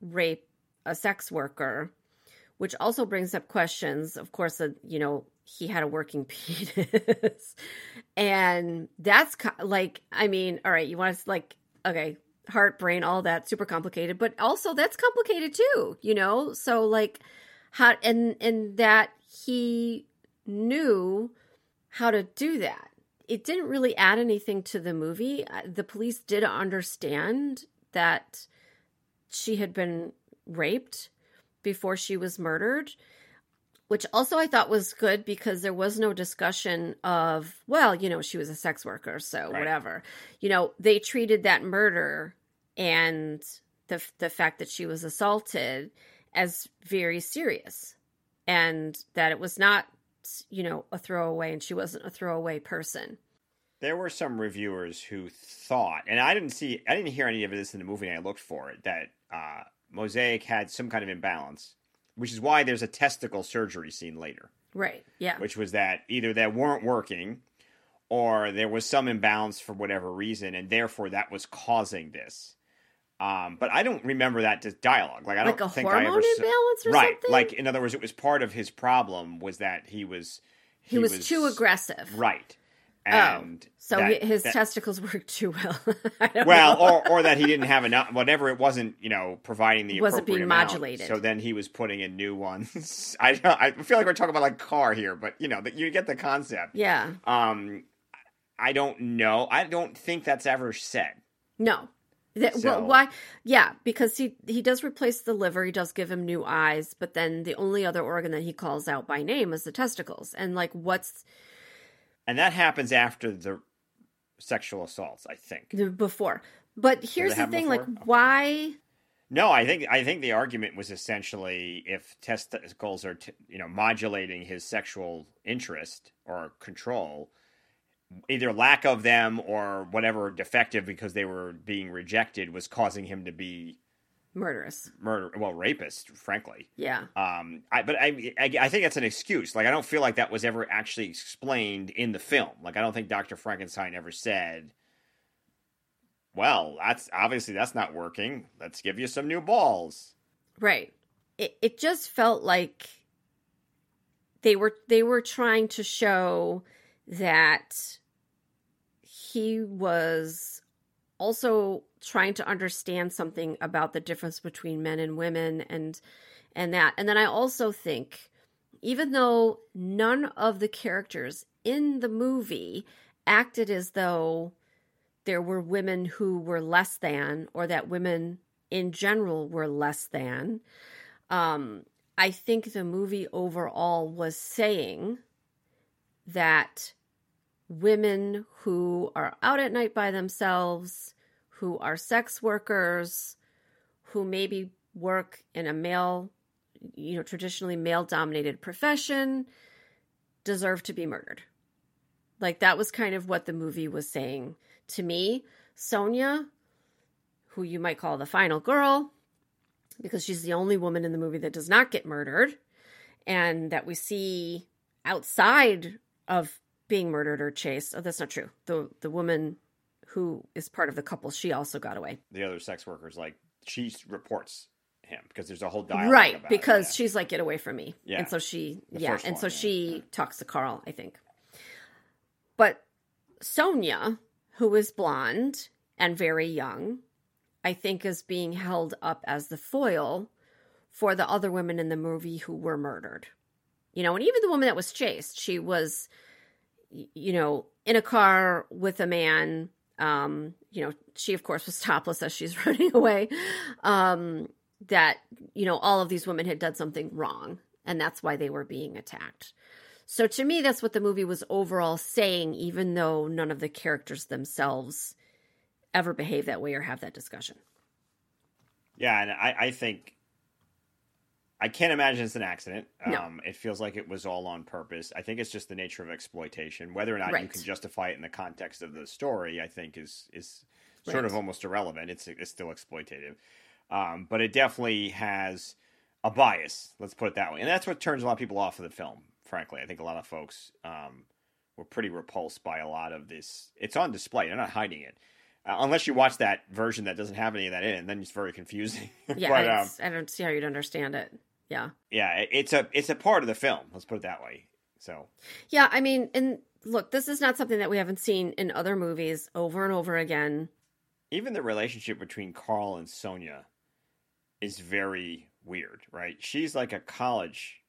rape a sex worker, which also brings up questions. Of course, that you know he had a working penis, and that's like, I mean, all right, you want to like, okay, heart, brain, all that, super complicated, but also that's complicated too, you know. So like, how and and that he knew how to do that. It didn't really add anything to the movie. The police did understand that she had been raped before she was murdered, which also I thought was good because there was no discussion of, well, you know, she was a sex worker, so Right. whatever. You know, they treated that murder and the the fact that she was assaulted as very serious and that it was not, you know, a throwaway and she wasn't a throwaway person. there were some reviewers who thought, and I didn't see, I didn't hear any of this in the movie, and I looked for it, that uh, Mosaic had some kind of imbalance, which is why there's a testicle surgery scene later. Right. Yeah. which was that either that weren't working or there was some imbalance for whatever reason, and therefore that was causing this. Um, but I don't remember that dialogue. Like I don't like a think I hormone ever imbalance or right. something? Like in other words, it was part of his problem was that he was he, was, too aggressive. Right. Oh, And so that- his that- testicles worked too well. Well, know. or or that he didn't have enough, whatever it wasn't, you know, providing the Wasn't being amount. modulated. So then he was putting in new ones. I I feel like we're talking about like car here, but you know, that you get the concept. yeah. Um, I don't know. I don't think that's ever said. No. That, So- well, why? Yeah, because he he does replace the liver. He does give him new eyes, but then the only other organ that he calls out by name is the testicles. And like, what's And that happens after the sexual assaults, I think. before? But here's the thing: like, before? Okay. why? No, I think I think the argument was essentially if testicles are t- you know modulating his sexual interest or control, either lack of them or whatever defective because they were being rejected was causing him to be Murderous. murder well rapist, frankly. Yeah. Um, I, but I, I, I think that's an excuse. Like, I don't feel like that was ever actually explained in the film. Like, I don't think Doctor Frankenstein ever said, "Well, that's obviously that's not working. Let's give you some new balls." Right. It it just felt like they were they were trying to show that he was also trying to understand something about the difference between men and women and and that. And then I also think even though none of the characters in the movie acted as though there were women who were less than or that women in general were less than. Um, I think the movie overall was saying that women who are out at night by themselves, who are sex workers who maybe work in a male, you know, traditionally male dominated profession deserve to be murdered. Like that was kind of what the movie was saying to me. Sonia, who you might call the final girl, because she's the only woman in the movie that does not get murdered, and that we see outside of being murdered or chased. Oh, that's not true. The the woman who is part of the couple, she also got away. The other sex workers, like she reports him because there's a whole dialogue. Right, about because it, yeah. she's like, get away from me. Yeah. And so she, The yeah, and so yeah. she talks to Karl, I think. But Sonia, who is blonde and very young, I think is being held up as the foil for the other women in the movie who were murdered. You know, and even the woman that was chased, she was, you know, in a car with a man. Um, you know, she of course was topless as she's running away. Um, that you know all of these women had done something wrong and that's why they were being attacked so to me that's what the movie was overall saying even though none of the characters themselves ever behave that way or have that discussion Yeah, and I, I think I can't imagine it's an accident. No. Um, it feels like it was all on purpose. I think it's just the nature of exploitation. Whether or not you can justify it in the context of the story, I think is is sort Right. of almost irrelevant. It's it's still exploitative, um, but it definitely has a bias. Let's put it that way, and that's what turns a lot of people off of the film. Frankly, I think a lot of folks um, were pretty repulsed by a lot of this. It's on display; they're not hiding it. Uh, unless you watch that version that doesn't have any of that in it, then it's very confusing. yeah but, um, i don't see how you'd understand it yeah yeah, it's a it's a part of the film. Let's put it that way. So yeah i mean and look this is not something that we haven't seen in other movies over and over again even the relationship between Karl and Sonia is very weird, right? She's like a college.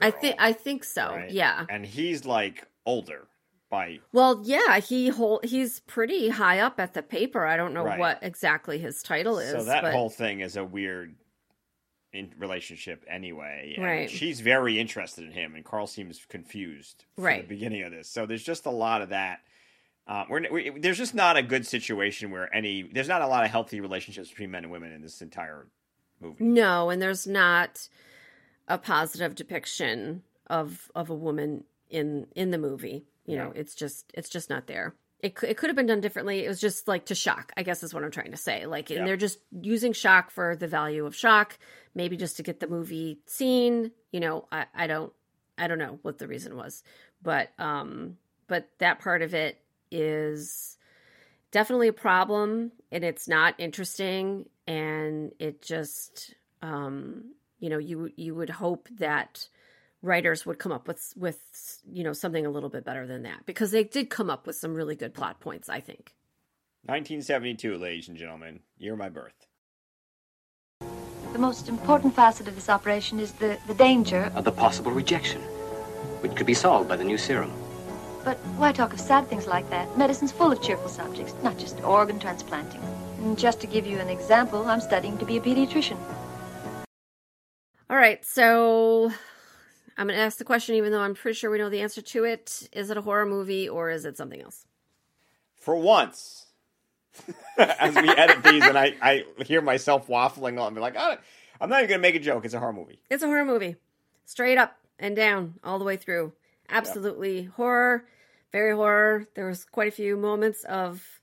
i think i think so right? yeah and he's like older by Well, yeah, he hold he's pretty high up at the paper. I don't know Right. what exactly his title is. so that but whole thing is a weird in relationship anyway. Right. She's very interested in him, and Karl seems confused Right. the beginning of this. So there's just a lot of that. Uh, we're, we, there's just not a good situation where any there's not a lot of healthy relationships between men and women in this entire movie. no, and there's not a positive depiction of of a woman in in the movie. You know, it's just it's just not there. It could, it could have been done differently. It was just like to shock, I guess is what I'm trying to say. Like, and they're just using shock for the value of shock, maybe just to get the movie seen. You know, I, I don't, I don't know what the reason was, but, um, but that part of it is definitely a problem, and it's not interesting, and it just, um, you know, you you would hope that writers would come up with with you know something a little bit better than that because they did come up with some really good plot points i think 1972, ladies and gentlemen, year of my birth. The most important facet of this operation is the, the danger. Of the possible rejection, which could be solved by the new serum. But why talk of sad things like that? Medicine's full of cheerful subjects, not just organ transplanting. And just to give you an example, I'm studying to be a pediatrician. all right so i'm going to ask the question even though i'm pretty sure we know the answer to it. Is it a horror movie or is it something else? For once, as we edit these, and I, I hear myself waffling on, be like, oh, I'm not even going to make a joke. It's a horror movie. it's a horror movie. Straight up and down all the way through. Absolutely horror very horror. There was quite a few moments of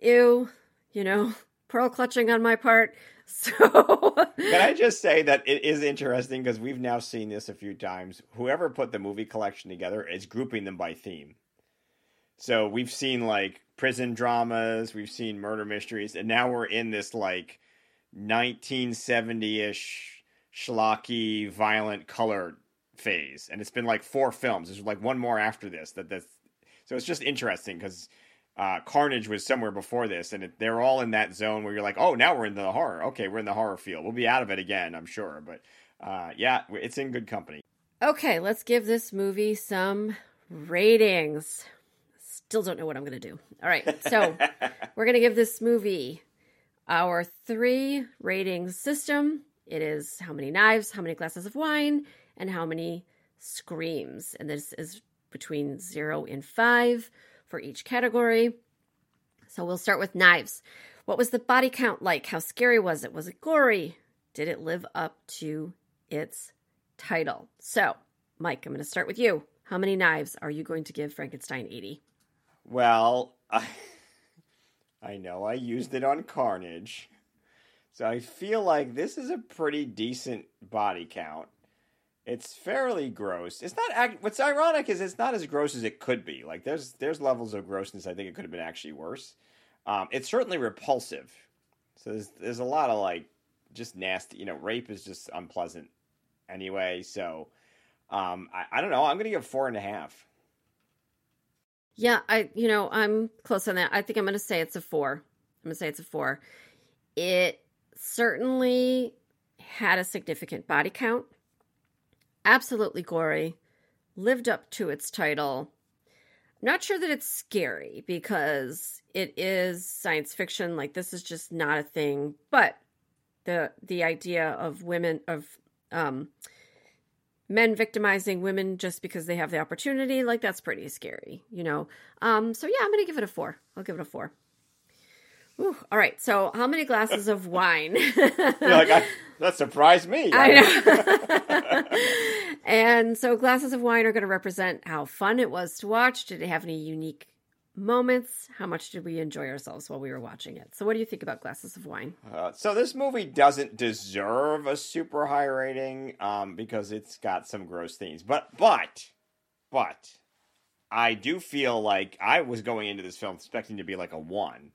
ew you know pearl clutching on my part so Can I just say that it is interesting because we've now seen this a few times. Whoever put the movie collection together is grouping them by theme. So we've seen like prison dramas, we've seen murder mysteries, and now we're in this like 1970-ish schlocky violent color phase, and it's been like four films. There's like one more after this. That that's so it's just interesting because uh, Carnage was somewhere before this, and it, they're all in that zone where you're like, oh, now we're in the horror. Okay, we're in the horror field. We'll be out of it again, I'm sure, but uh, yeah, it's in good company. Okay, let's give this movie some ratings. Still don't know what I'm going to do. All right, so we're going to give this movie our three rating system. It is how many knives, how many glasses of wine, and how many screams. And this is between zero and five for each category. So we'll start with knives. What was the body count like? How scary was it? Was it gory? Did it live up to its title? So, Mike, I'm going to start with you. How many knives are you going to give Frankenstein 80? Well, I, I know I used it on Carnage. So I feel like this is a pretty decent body count. It's fairly gross. It's not. What's ironic is it's not as gross as it could be. Like there's there's levels of grossness. I think it could have been actually worse. Um, it's certainly repulsive. So there's there's a lot of like just nasty. You know, rape is just unpleasant anyway. So um, I, I don't know. I'm gonna give four and a half. Yeah, I you know I'm close on that. I think I'm gonna say it's a four. I'm gonna say it's a four. It certainly had a significant body count absolutely gory, lived up to its title. I'm Not sure that it's scary because it is science fiction. Like this is just not a thing. But the the idea of women of um, men victimizing women just because they have the opportunity, like that's pretty scary, you know. Um, so yeah, I'm gonna give it a four. I'll give it a four. Ooh, all right. So, how many glasses of wine? like, I, that surprised me. I know. and so, glasses of wine are going to represent how fun it was to watch. Did it have any unique moments? How much did we enjoy ourselves while we were watching it? So, what do you think about glasses of wine? Uh, so, this movie doesn't deserve a super high rating um, because it's got some gross themes. But, but, but, I do feel like I was going into this film expecting to be like a one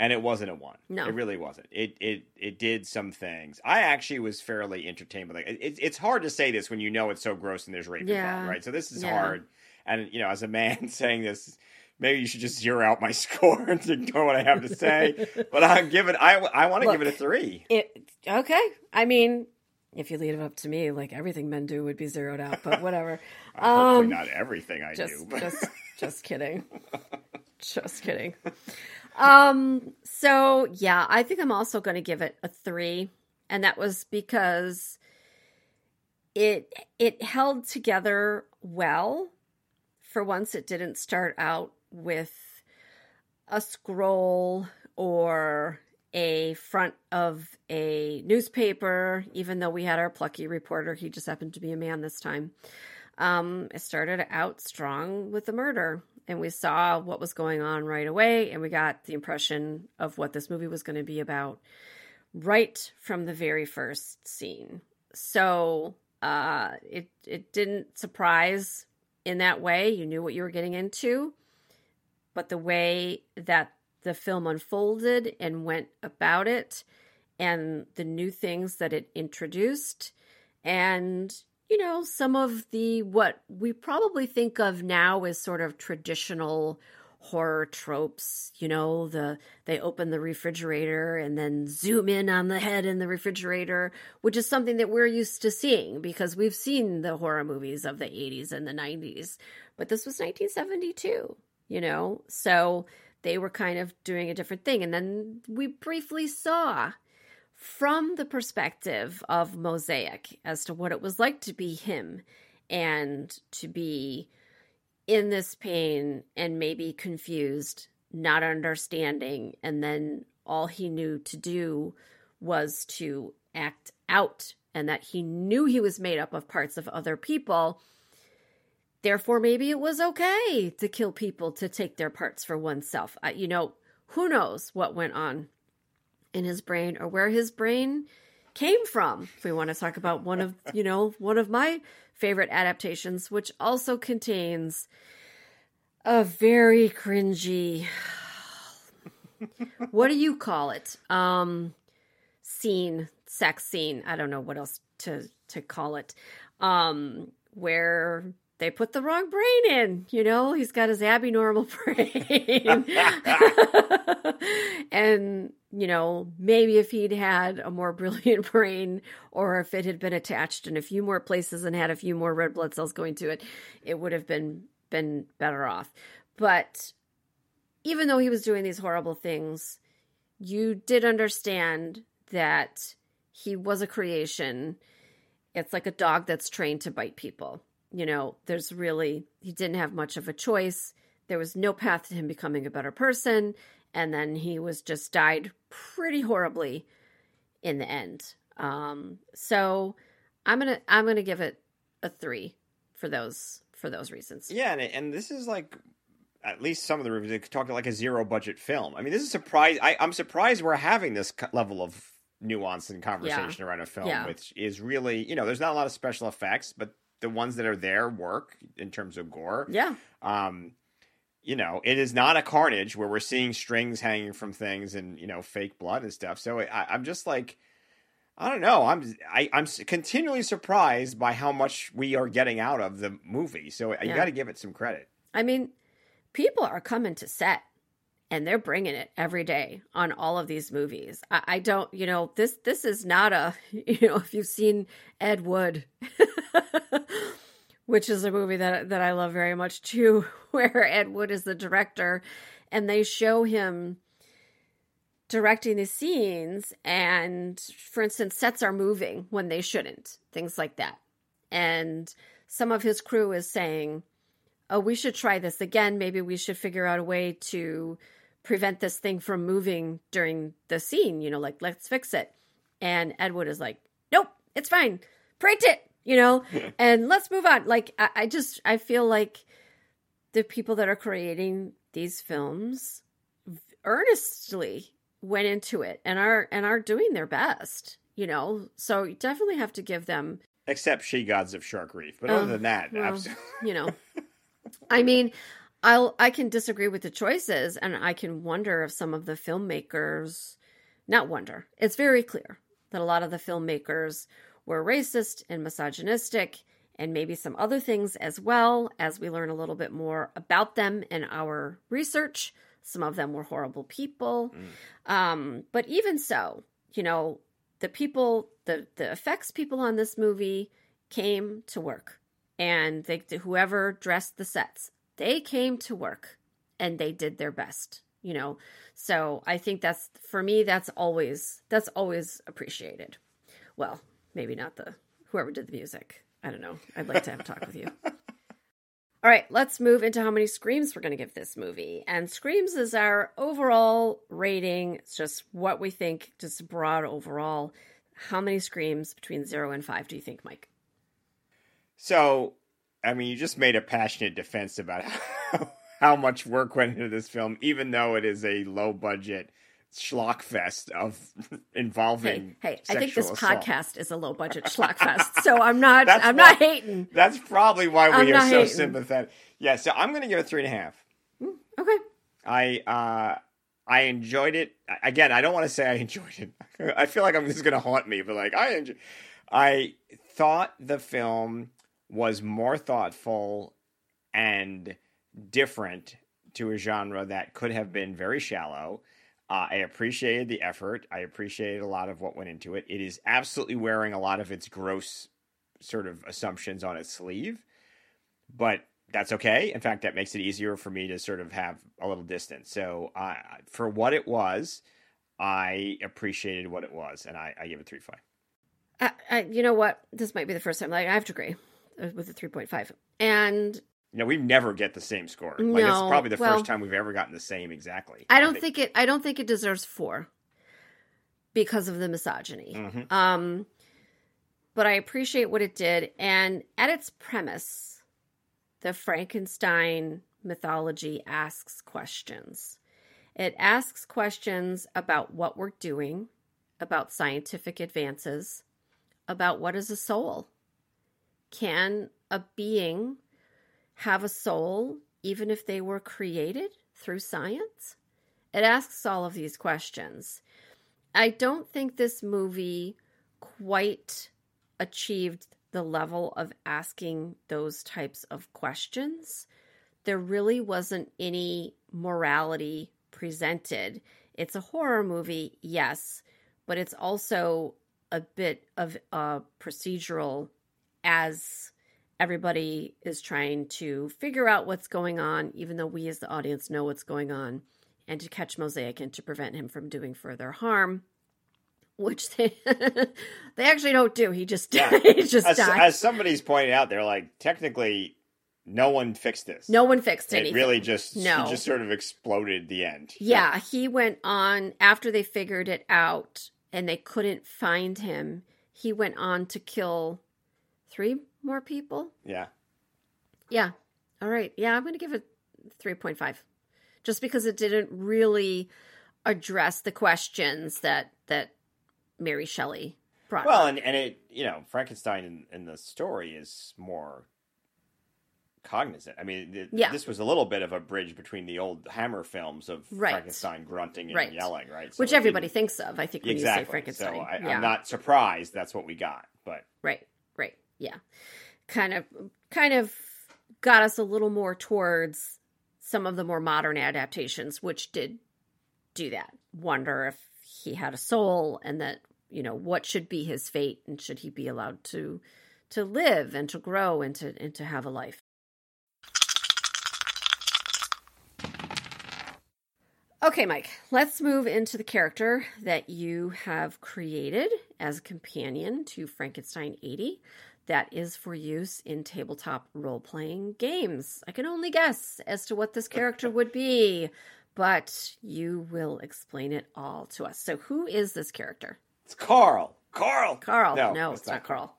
and it wasn't a one. No, it really wasn't. It it it did some things. I actually was fairly entertained by it. it it's hard to say this when you know it's so gross and there's rape yeah. involved, right? So this is yeah. hard. And you know, as a man saying this, maybe you should just zero out my score and ignore what I have to say. but I'm giving. I I want to give it a three. It okay. I mean, if you leave it up to me, like everything men do would be zeroed out. But whatever. um, not everything I just, do. But... just just kidding. just kidding. Um, so yeah, I think I'm also going to give it a three, and that was because it it held together well. For once, it didn't start out with a scroll or a front of a newspaper, even though we had our plucky reporter. He just happened to be a man this time. Um, it started out strong with the murder and we saw what was going on right away and we got the impression of what this movie was going to be about right from the very first scene. So uh, it it didn't surprise in that way. You knew what you were getting into. But the way that the film unfolded and went about it and the new things that it introduced and you know, some of the what we probably think of now as sort of traditional horror tropes, you know, the they open the refrigerator and then zoom in on the head in the refrigerator, which is something that we're used to seeing because we've seen the horror movies of the 80s and the 90s. But this was 1972, you know. So they were kind of doing a different thing and then we briefly saw from the perspective of Mosaic as to what it was like to be him and to be in this pain and maybe confused, not understanding, and then all he knew to do was to act out and that he knew he was made up of parts of other people. Therefore, maybe it was okay to kill people to take their parts for oneself. Uh, you know, who knows what went on in his brain or where his brain came from. If we want to talk about one of, you know, one of my favorite adaptations, which also contains a very cringy what do you call it? Um scene, sex scene. I don't know what else to to call it. Um where they put the wrong brain in. You know, he's got his abnormal brain. and, you know, maybe if he'd had a more brilliant brain or if it had been attached in a few more places and had a few more red blood cells going to it, it would have been been better off. But even though he was doing these horrible things, you did understand that he was a creation. It's like a dog that's trained to bite people you know, there's really, he didn't have much of a choice. There was no path to him becoming a better person. and then he was just died pretty horribly in the end. Um, so I'm gonna I'm gonna give it a three for those for those reasons. Yeah, and, and this is like at least some of the reviews they talk like a zero budget film. I mean, this is surprise. I, I'm surprised we're having this level of nuance and conversation around a film, Yeah. which is really you know, there's not a lot of special effects, but the ones that are there work in terms of gore. Yeah, Um, you know, it is not a carnage where we're seeing strings hanging from things and you know fake blood and stuff. So I, I'm just like, I don't know. I'm I, I'm continually surprised by how much we are getting out of the movie. So you got to give it some credit. I mean, people are coming to set and they're bringing it every day on all of these movies. I, I don't, you know, this this is not a, you know, if you've seen Ed Wood, which is a movie that that I love very much too, where Ed Wood is the director, and they show him directing the scenes and for instance sets are moving when they shouldn't things like that and some of his crew is saying oh, we should try this again. Maybe we should figure out a way to prevent this thing from moving during the scene. You know, like, let's fix it. And Ed Wood is like, nope, it's fine. Print it, you know, and let's move on. Like, I, I just, I feel like the people that are creating these films earnestly went into it and are and are doing their best you know so you definitely have to give them Except She Gods of Shark Reef. But other than that, well, absolutely. you know i mean i'll i can disagree with the choices and i can wonder if some of the filmmakers not wonder it's very clear that a lot of the filmmakers were racist and misogynistic and maybe some other things as well as we learn a little bit more about them in our research. Some of them were horrible people. Um, but even so you know the people the the effects people on this movie came to work. And they whoever dressed the sets they came to work and they did their best you know? So i think that's for me that's always that's always appreciated. Well maybe not the whoever did the music. I don't know. I'd like to have a talk with you. All right let's move into how many screams we're going to give this movie. And screams is our overall rating. It's just what we think just broad overall. How many screams between zero and five do you think mike? So, I mean, you just made a passionate defense about how, how much work went into this film, even though it is a low budget schlock fest of involving. Hey, hey, I think this assault. podcast is a low budget schlock fest, so I'm not I'm not hating. That's probably why I'm we are so hating. sympathetic. Yeah, so I'm going to give it three and a half. Okay. I uh I enjoyed it. Again, I don't want to say I enjoyed it. I feel like I'm just going to haunt me, but like I enjoy, I thought the film was more thoughtful and different to a genre that could have been very shallow. Uh, I appreciated the effort. I appreciated a lot of what went into it. It is absolutely wearing a lot of its gross sort of assumptions on its sleeve, but that's okay. In fact, that makes it easier for me to sort of have a little distance. So, uh, for what it was, I appreciated what it was, and I, I it three five. I, I, you know what? This might be the first time. Like I have to agree uh, with the 3.5. And You know, we never get the same score. Like it's No, probably the well- first time we've ever gotten the same exactly. I don't think it I don't think it deserves 4 because of the misogyny. Mhm. Um but I appreciate what it did and at its premise the Frankenstein mythology asks questions. It asks questions about what we're doing, about scientific advances, about what is a soul. Can a being have a soul even if they were created through science? It asks all of these questions. I don't think this movie quite achieved the level of asking those types of questions. There really wasn't any morality presented. It's a horror movie, yes, but it's also a bit of a procedural as everybody is trying to figure out what's going on, even though we as the audience know what's going on, and to catch Mosaic and to prevent him from doing further harm, which they they actually don't do. He just Yeah. he just As, dies. as somebody's pointed out, they're like technically no one fixed this. No one fixed it anything. really just No. just sort of exploded the end. Yeah, he went on after they figured it out and they couldn't find him. He went on to kill three more people. Yeah. Yeah. All right. Yeah, I'm going to give it 3.5. Just because it didn't really address the questions that that Mary Shelley brought Well, up. and, and it, you know, Frankenstein in, in the story is more cognizant. I mean, th- Yeah. this was a little bit of a bridge between the old Hammer films of Right. Frankenstein grunting and Right. yelling, right? Which everybody thinks of, I think, when exactly. you say Frankenstein. So I, yeah. I'm not surprised that's what we got, but Right, right. Yeah. Kind of kind of got us a little more towards some of the more modern adaptations which did do that. Wonder if he had a soul and that, you know, what should be his fate and should he be allowed to to live and to grow and to and to have a life. Okay, Mike, let's move into the character that you have created as a companion to Frankenstein 80 that is for use in tabletop role playing games. I can only guess as to what this character would be, but you will explain it all to us. So, who is this character? it's Karl. Karl. Karl. No, it's, not, not Karl.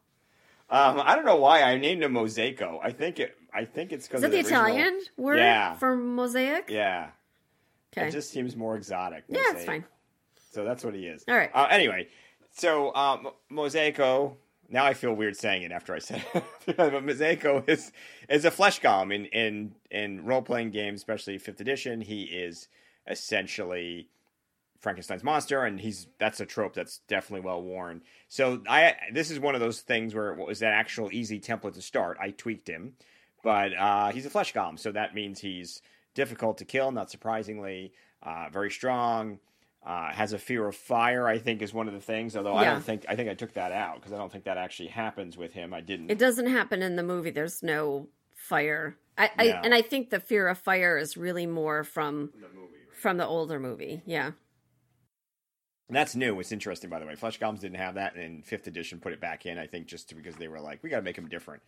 Um, I don't know why I named him Mosaico. I think it. I think it's because Is the, the, original- Italian word Yeah. for mosaic? Yeah. Okay. It just seems more exotic. yeah, it's fine. So that's what he is. All right. Uh, anyway, so um, Mosaico. Now I feel weird saying it after I said it. but Mosaico is is a flesh golem in in in role playing games, especially fifth edition. He is essentially Frankenstein's monster, and he's that's a trope that's definitely well worn. So I this is one of those things where it was an actual easy template to start. I tweaked him, but uh, he's a flesh golem, so that means he's difficult to kill. Not surprisingly, uh, very strong. Uh, has a fear of fire. I think is one of the things. Although I don't think I think I took that out because I don't think that actually happens with him. I didn't. It doesn't happen in the movie. There's no fire. I, I and I think the fear of fire is really more from the movie from the older movie. Yeah. And that's new. It's interesting, by the way. Flesh Golems didn't have that, and fifth edition put it back in. I think just because they were like, we got to make him different.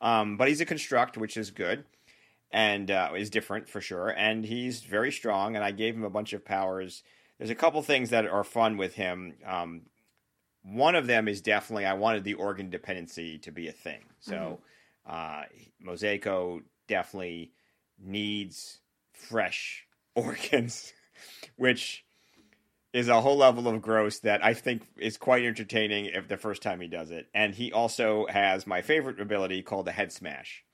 Um, but he's a construct, which is good, and uh, is different for sure. And he's very strong. And I gave him a bunch of powers. There's a couple things that are fun with him. Um, one of them is definitely I wanted the organ dependency to be a thing. So uh, Mosaico definitely needs fresh organs, which is a whole level of gross that I think is quite entertaining if the first time he does it. And he also has my favorite ability called the head smash,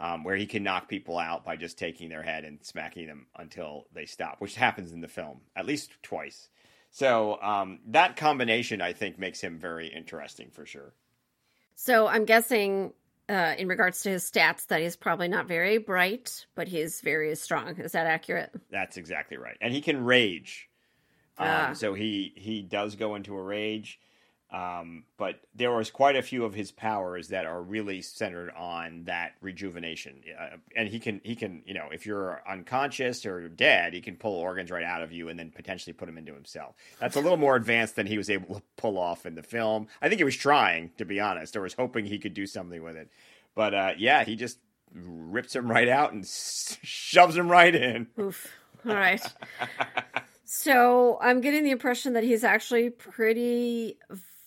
um, where he can knock people out by just taking their head and smacking them until they stop, which happens in the film at least twice. So um, that combination, I think, makes him very interesting for sure. So I'm guessing, uh, in regards to his stats, that he's probably not very bright, but he's very strong. Is that accurate? That's exactly right. And he can rage. Um, Ah. So he he does go into a rage, um, but there was quite a few of his powers that are really centered on that rejuvenation. Uh, and he can he can you know if you're unconscious or dead, he can pull organs right out of you and then potentially put them into himself. That's a little more advanced than he was able to pull off in the film. I think he was trying to be honest, or was hoping he could do something with it. But uh, yeah, he just rips him right out and shoves him right in. Oof. All right. so I'm getting the impression that he's actually pretty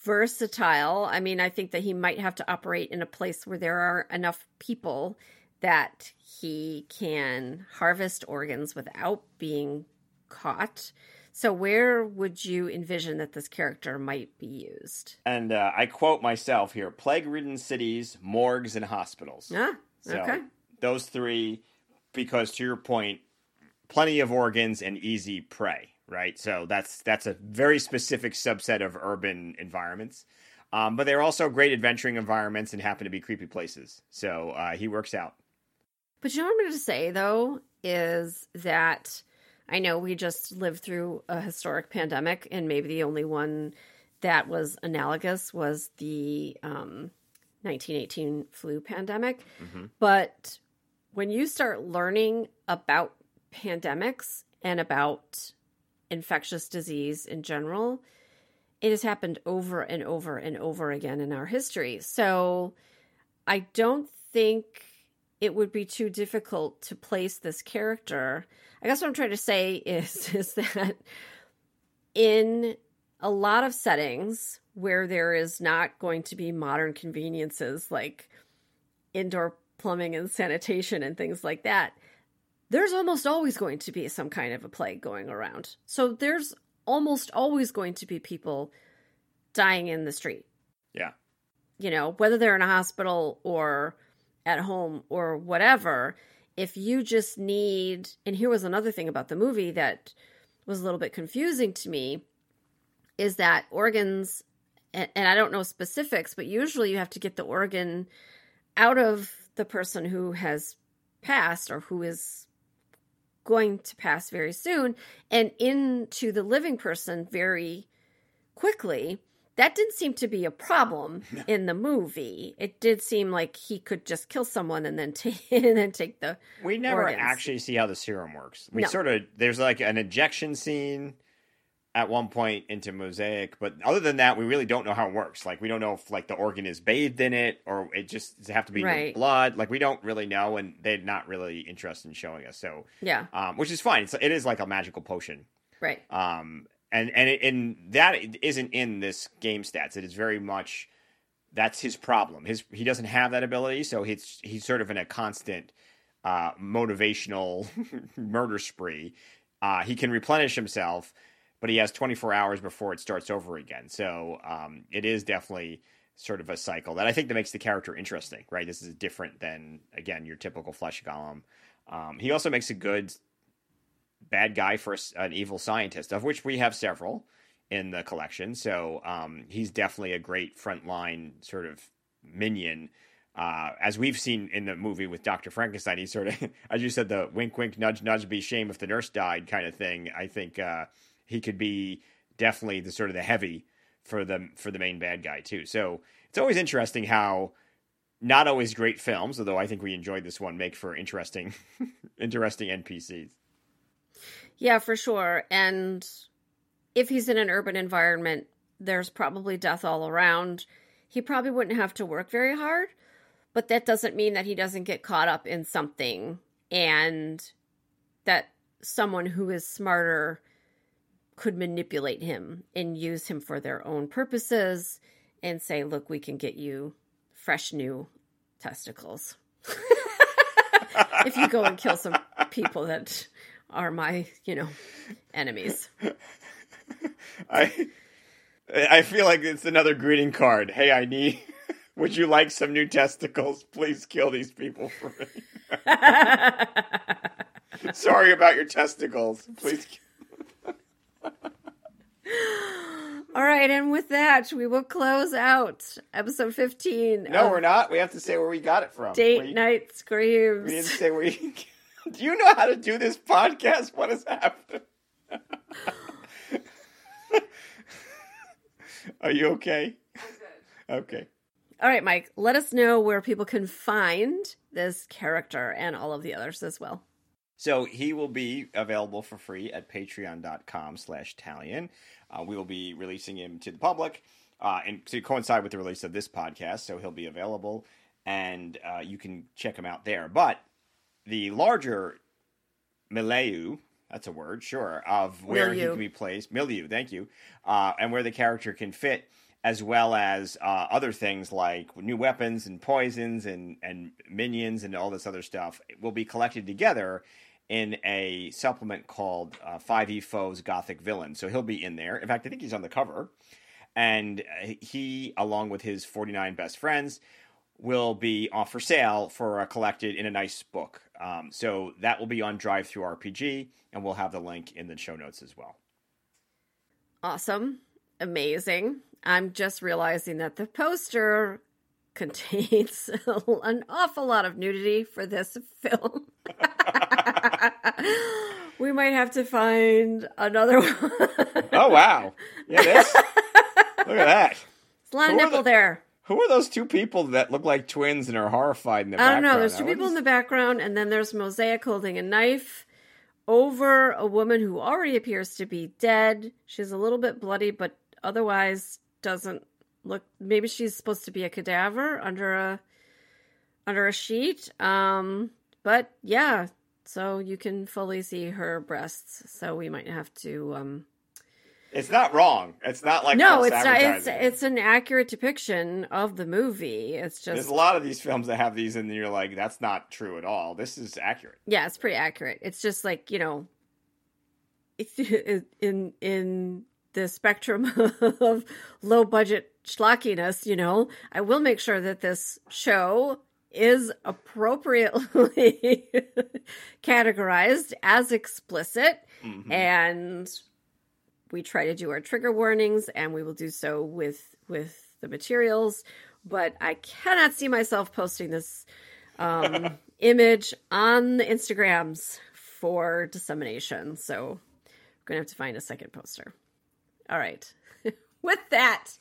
versatile. I mean, I think that he might have to operate in a place where there are enough people that he can harvest organs without being caught. So, where would you envision that this character might be used? And uh, I quote myself here plague ridden cities, morgues, and hospitals. Ah, So okay. those three, because to your point, plenty of organs and easy prey, right? So that's that's a very specific subset of urban environments. Um, but they're also great adventuring environments and happen to be creepy places. So uh, he works out. But you know what I'm going to say, though, is that I know we just lived through a historic pandemic, and maybe the only one that was analogous was the um, 1918 flu pandemic. But when you start learning about pandemics and about infectious disease in general, it has happened over and over and over again in our history. So I don't think it would be too difficult to place this character. I guess what I'm trying to say is is that in a lot of settings where there is not going to be modern conveniences like indoor plumbing and sanitation and things like that, there's almost always going to be some kind of a plague going around. So there's almost always going to be people dying in the street. Yeah. You know, whether they're in a hospital or at home or whatever, if you just need, and here was another thing about the movie that was a little bit confusing to me, is that organs, and, and I don't know specifics, but usually you have to get the organ out of the person who has passed or who is going to pass very soon and into the living person very quickly that didn't seem to be a problem in the movie. It did seem like he could just kill someone and then take and then take the. We never organs. actually see how the serum works. We No. sort of there's like an ejection scene at one point into Mosaic, but other than that, we really don't know how it works. Like we don't know if like the organ is bathed in it or it just does it have to be Right. blood. Like we don't really know, and they're not really interested in showing us. So, Yeah, um, which is fine. It's, it is like a magical potion. right. Um, and and it, and that isn't in this game stats. It is very much that's his problem. His he doesn't have that ability, so he's he's sort of in a constant uh, motivational murder spree. Uh, he can replenish himself, but he has 24 hours before it starts over again. So um, it is definitely sort of a cycle that I think that makes the character interesting. Right, this is different than again your typical flesh golem. Um, he also makes a good bad guy for an evil scientist, of which we have several in the collection. So um, he's definitely a great frontline sort of minion. Uh, as we've seen in the movie with Dr. Frankenstein, he sort of, as you said, the wink, wink, nudge, nudge, be shame if the nurse died kind of thing. I think uh, he could be definitely the sort of the heavy for the for the main bad guy too. So it's always interesting how not always great films, although I think we enjoyed this one, make for interesting, interesting NPCs. Yeah, for sure. And if he's in an urban environment, there's probably death all around. He probably wouldn't have to work very hard, but that doesn't mean that he doesn't get caught up in something and that someone who is smarter could manipulate him and use him for their own purposes and say, look, we can get you fresh new testicles. if you go and kill some people that are my, you know, enemies. I I feel like it's another greeting card. Hey, I need. Would you like some new testicles? Please kill these people for me. Sorry about your testicles. Please. All right, and with that, we will close out episode 15 No, we're not. We have to say where we got it from. Date we, Night screams. We didn't say where. You, do you know how to do this podcast? What is happening? Are you okay? Okay. All right, Mike, let us know where people can find this character and all of the others as well. So he will be available for free at patreon.com slash Talien. Uh, we will be releasing him to the public uh, and to coincide with the release of this podcast. So he'll be available and uh, you can check him out there. But the larger milieu, that's a word, sure, of where he can be placed, milieu, thank you, uh, and where the character can fit, as well as uh, other things like new weapons and poisons and, and minions and all this other stuff, will be collected together in a supplement called uh, 5e Foes Gothic Villain. So he'll be in there. In fact, I think he's on the cover. And uh, he, along with his 49 best friends, will be off for sale for uh, collected in a nice book. Um, so that will be on DriveThruRPG, and we'll have the link in the show notes as well. Awesome. Amazing. I'm just realizing that the poster contains an awful lot of nudity for this film. we might have to find another one. Oh wow! Yeah, this. Look at that. It's a lot of Who are nipple the- there. Who are those two people that look like twins and are horrified in the I don't background? know. There's two people in the background, and then there's Mosaic holding a knife over a woman who already appears to be dead. She's a little bit bloody, but otherwise doesn't look. Maybe she's supposed to be a cadaver under a under a sheet. Um, but yeah, so you can fully see her breasts. So we might have to. Um, It's not wrong. It's not like no, it's not. It's it's an accurate depiction of the movie. It's just There's a lot of these films that have these, and you're like, that's not true at all. This is accurate. yeah, it's pretty accurate. It's just like you know, it's in in the spectrum of low budget schlockiness. You know, I will make sure that this show is appropriately categorized as explicit, Mhm. and we try to do our trigger warnings, and we will do so with with the materials. But I cannot see myself posting this um, image on the Instagrams for dissemination. So we're going to have to find a second poster. All right. With that,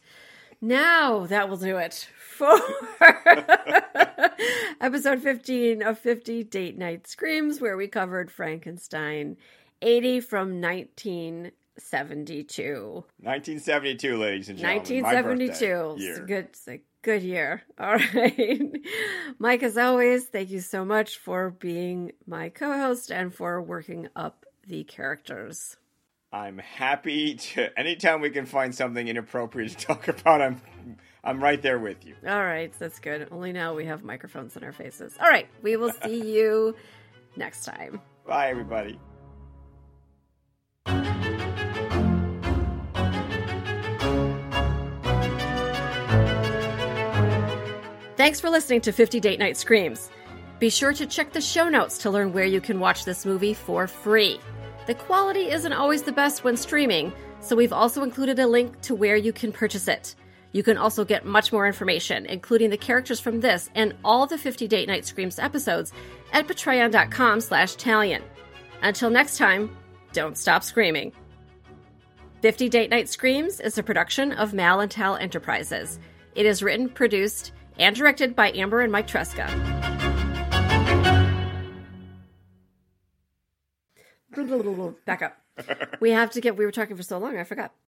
now that will do it for episode 15 of 50 Date Night Screams, where we covered Frankenstein 80 from 1972. 1972, ladies and gentlemen. my 1972. birthday It's a good, it's a good year. All right. Mike, as always, thank you so much for being my co host and for working up the characters. I'm happy to. Anytime we can find something inappropriate to talk about, I'm, I'm right there with you. All right. That's good. Only now we have microphones in our faces. All right. We will see you next time. Bye, everybody. Thanks for listening to 50 Date Night Screams. Be sure to check the show notes to learn where you can watch this movie for free. The quality isn't always the best when streaming, so we've also included a link to where you can purchase it. You can also get much more information, including the characters from this and all the 50 Date Night Screams episodes at patreon.com slash Talien. Until next time, don't stop screaming. 50 Date Night Screams is a production of Mal and Tal Enterprises. It is written, produced, and directed by Amber and Mike Tresca. Back up. We have to get, we were talking for so long, I forgot.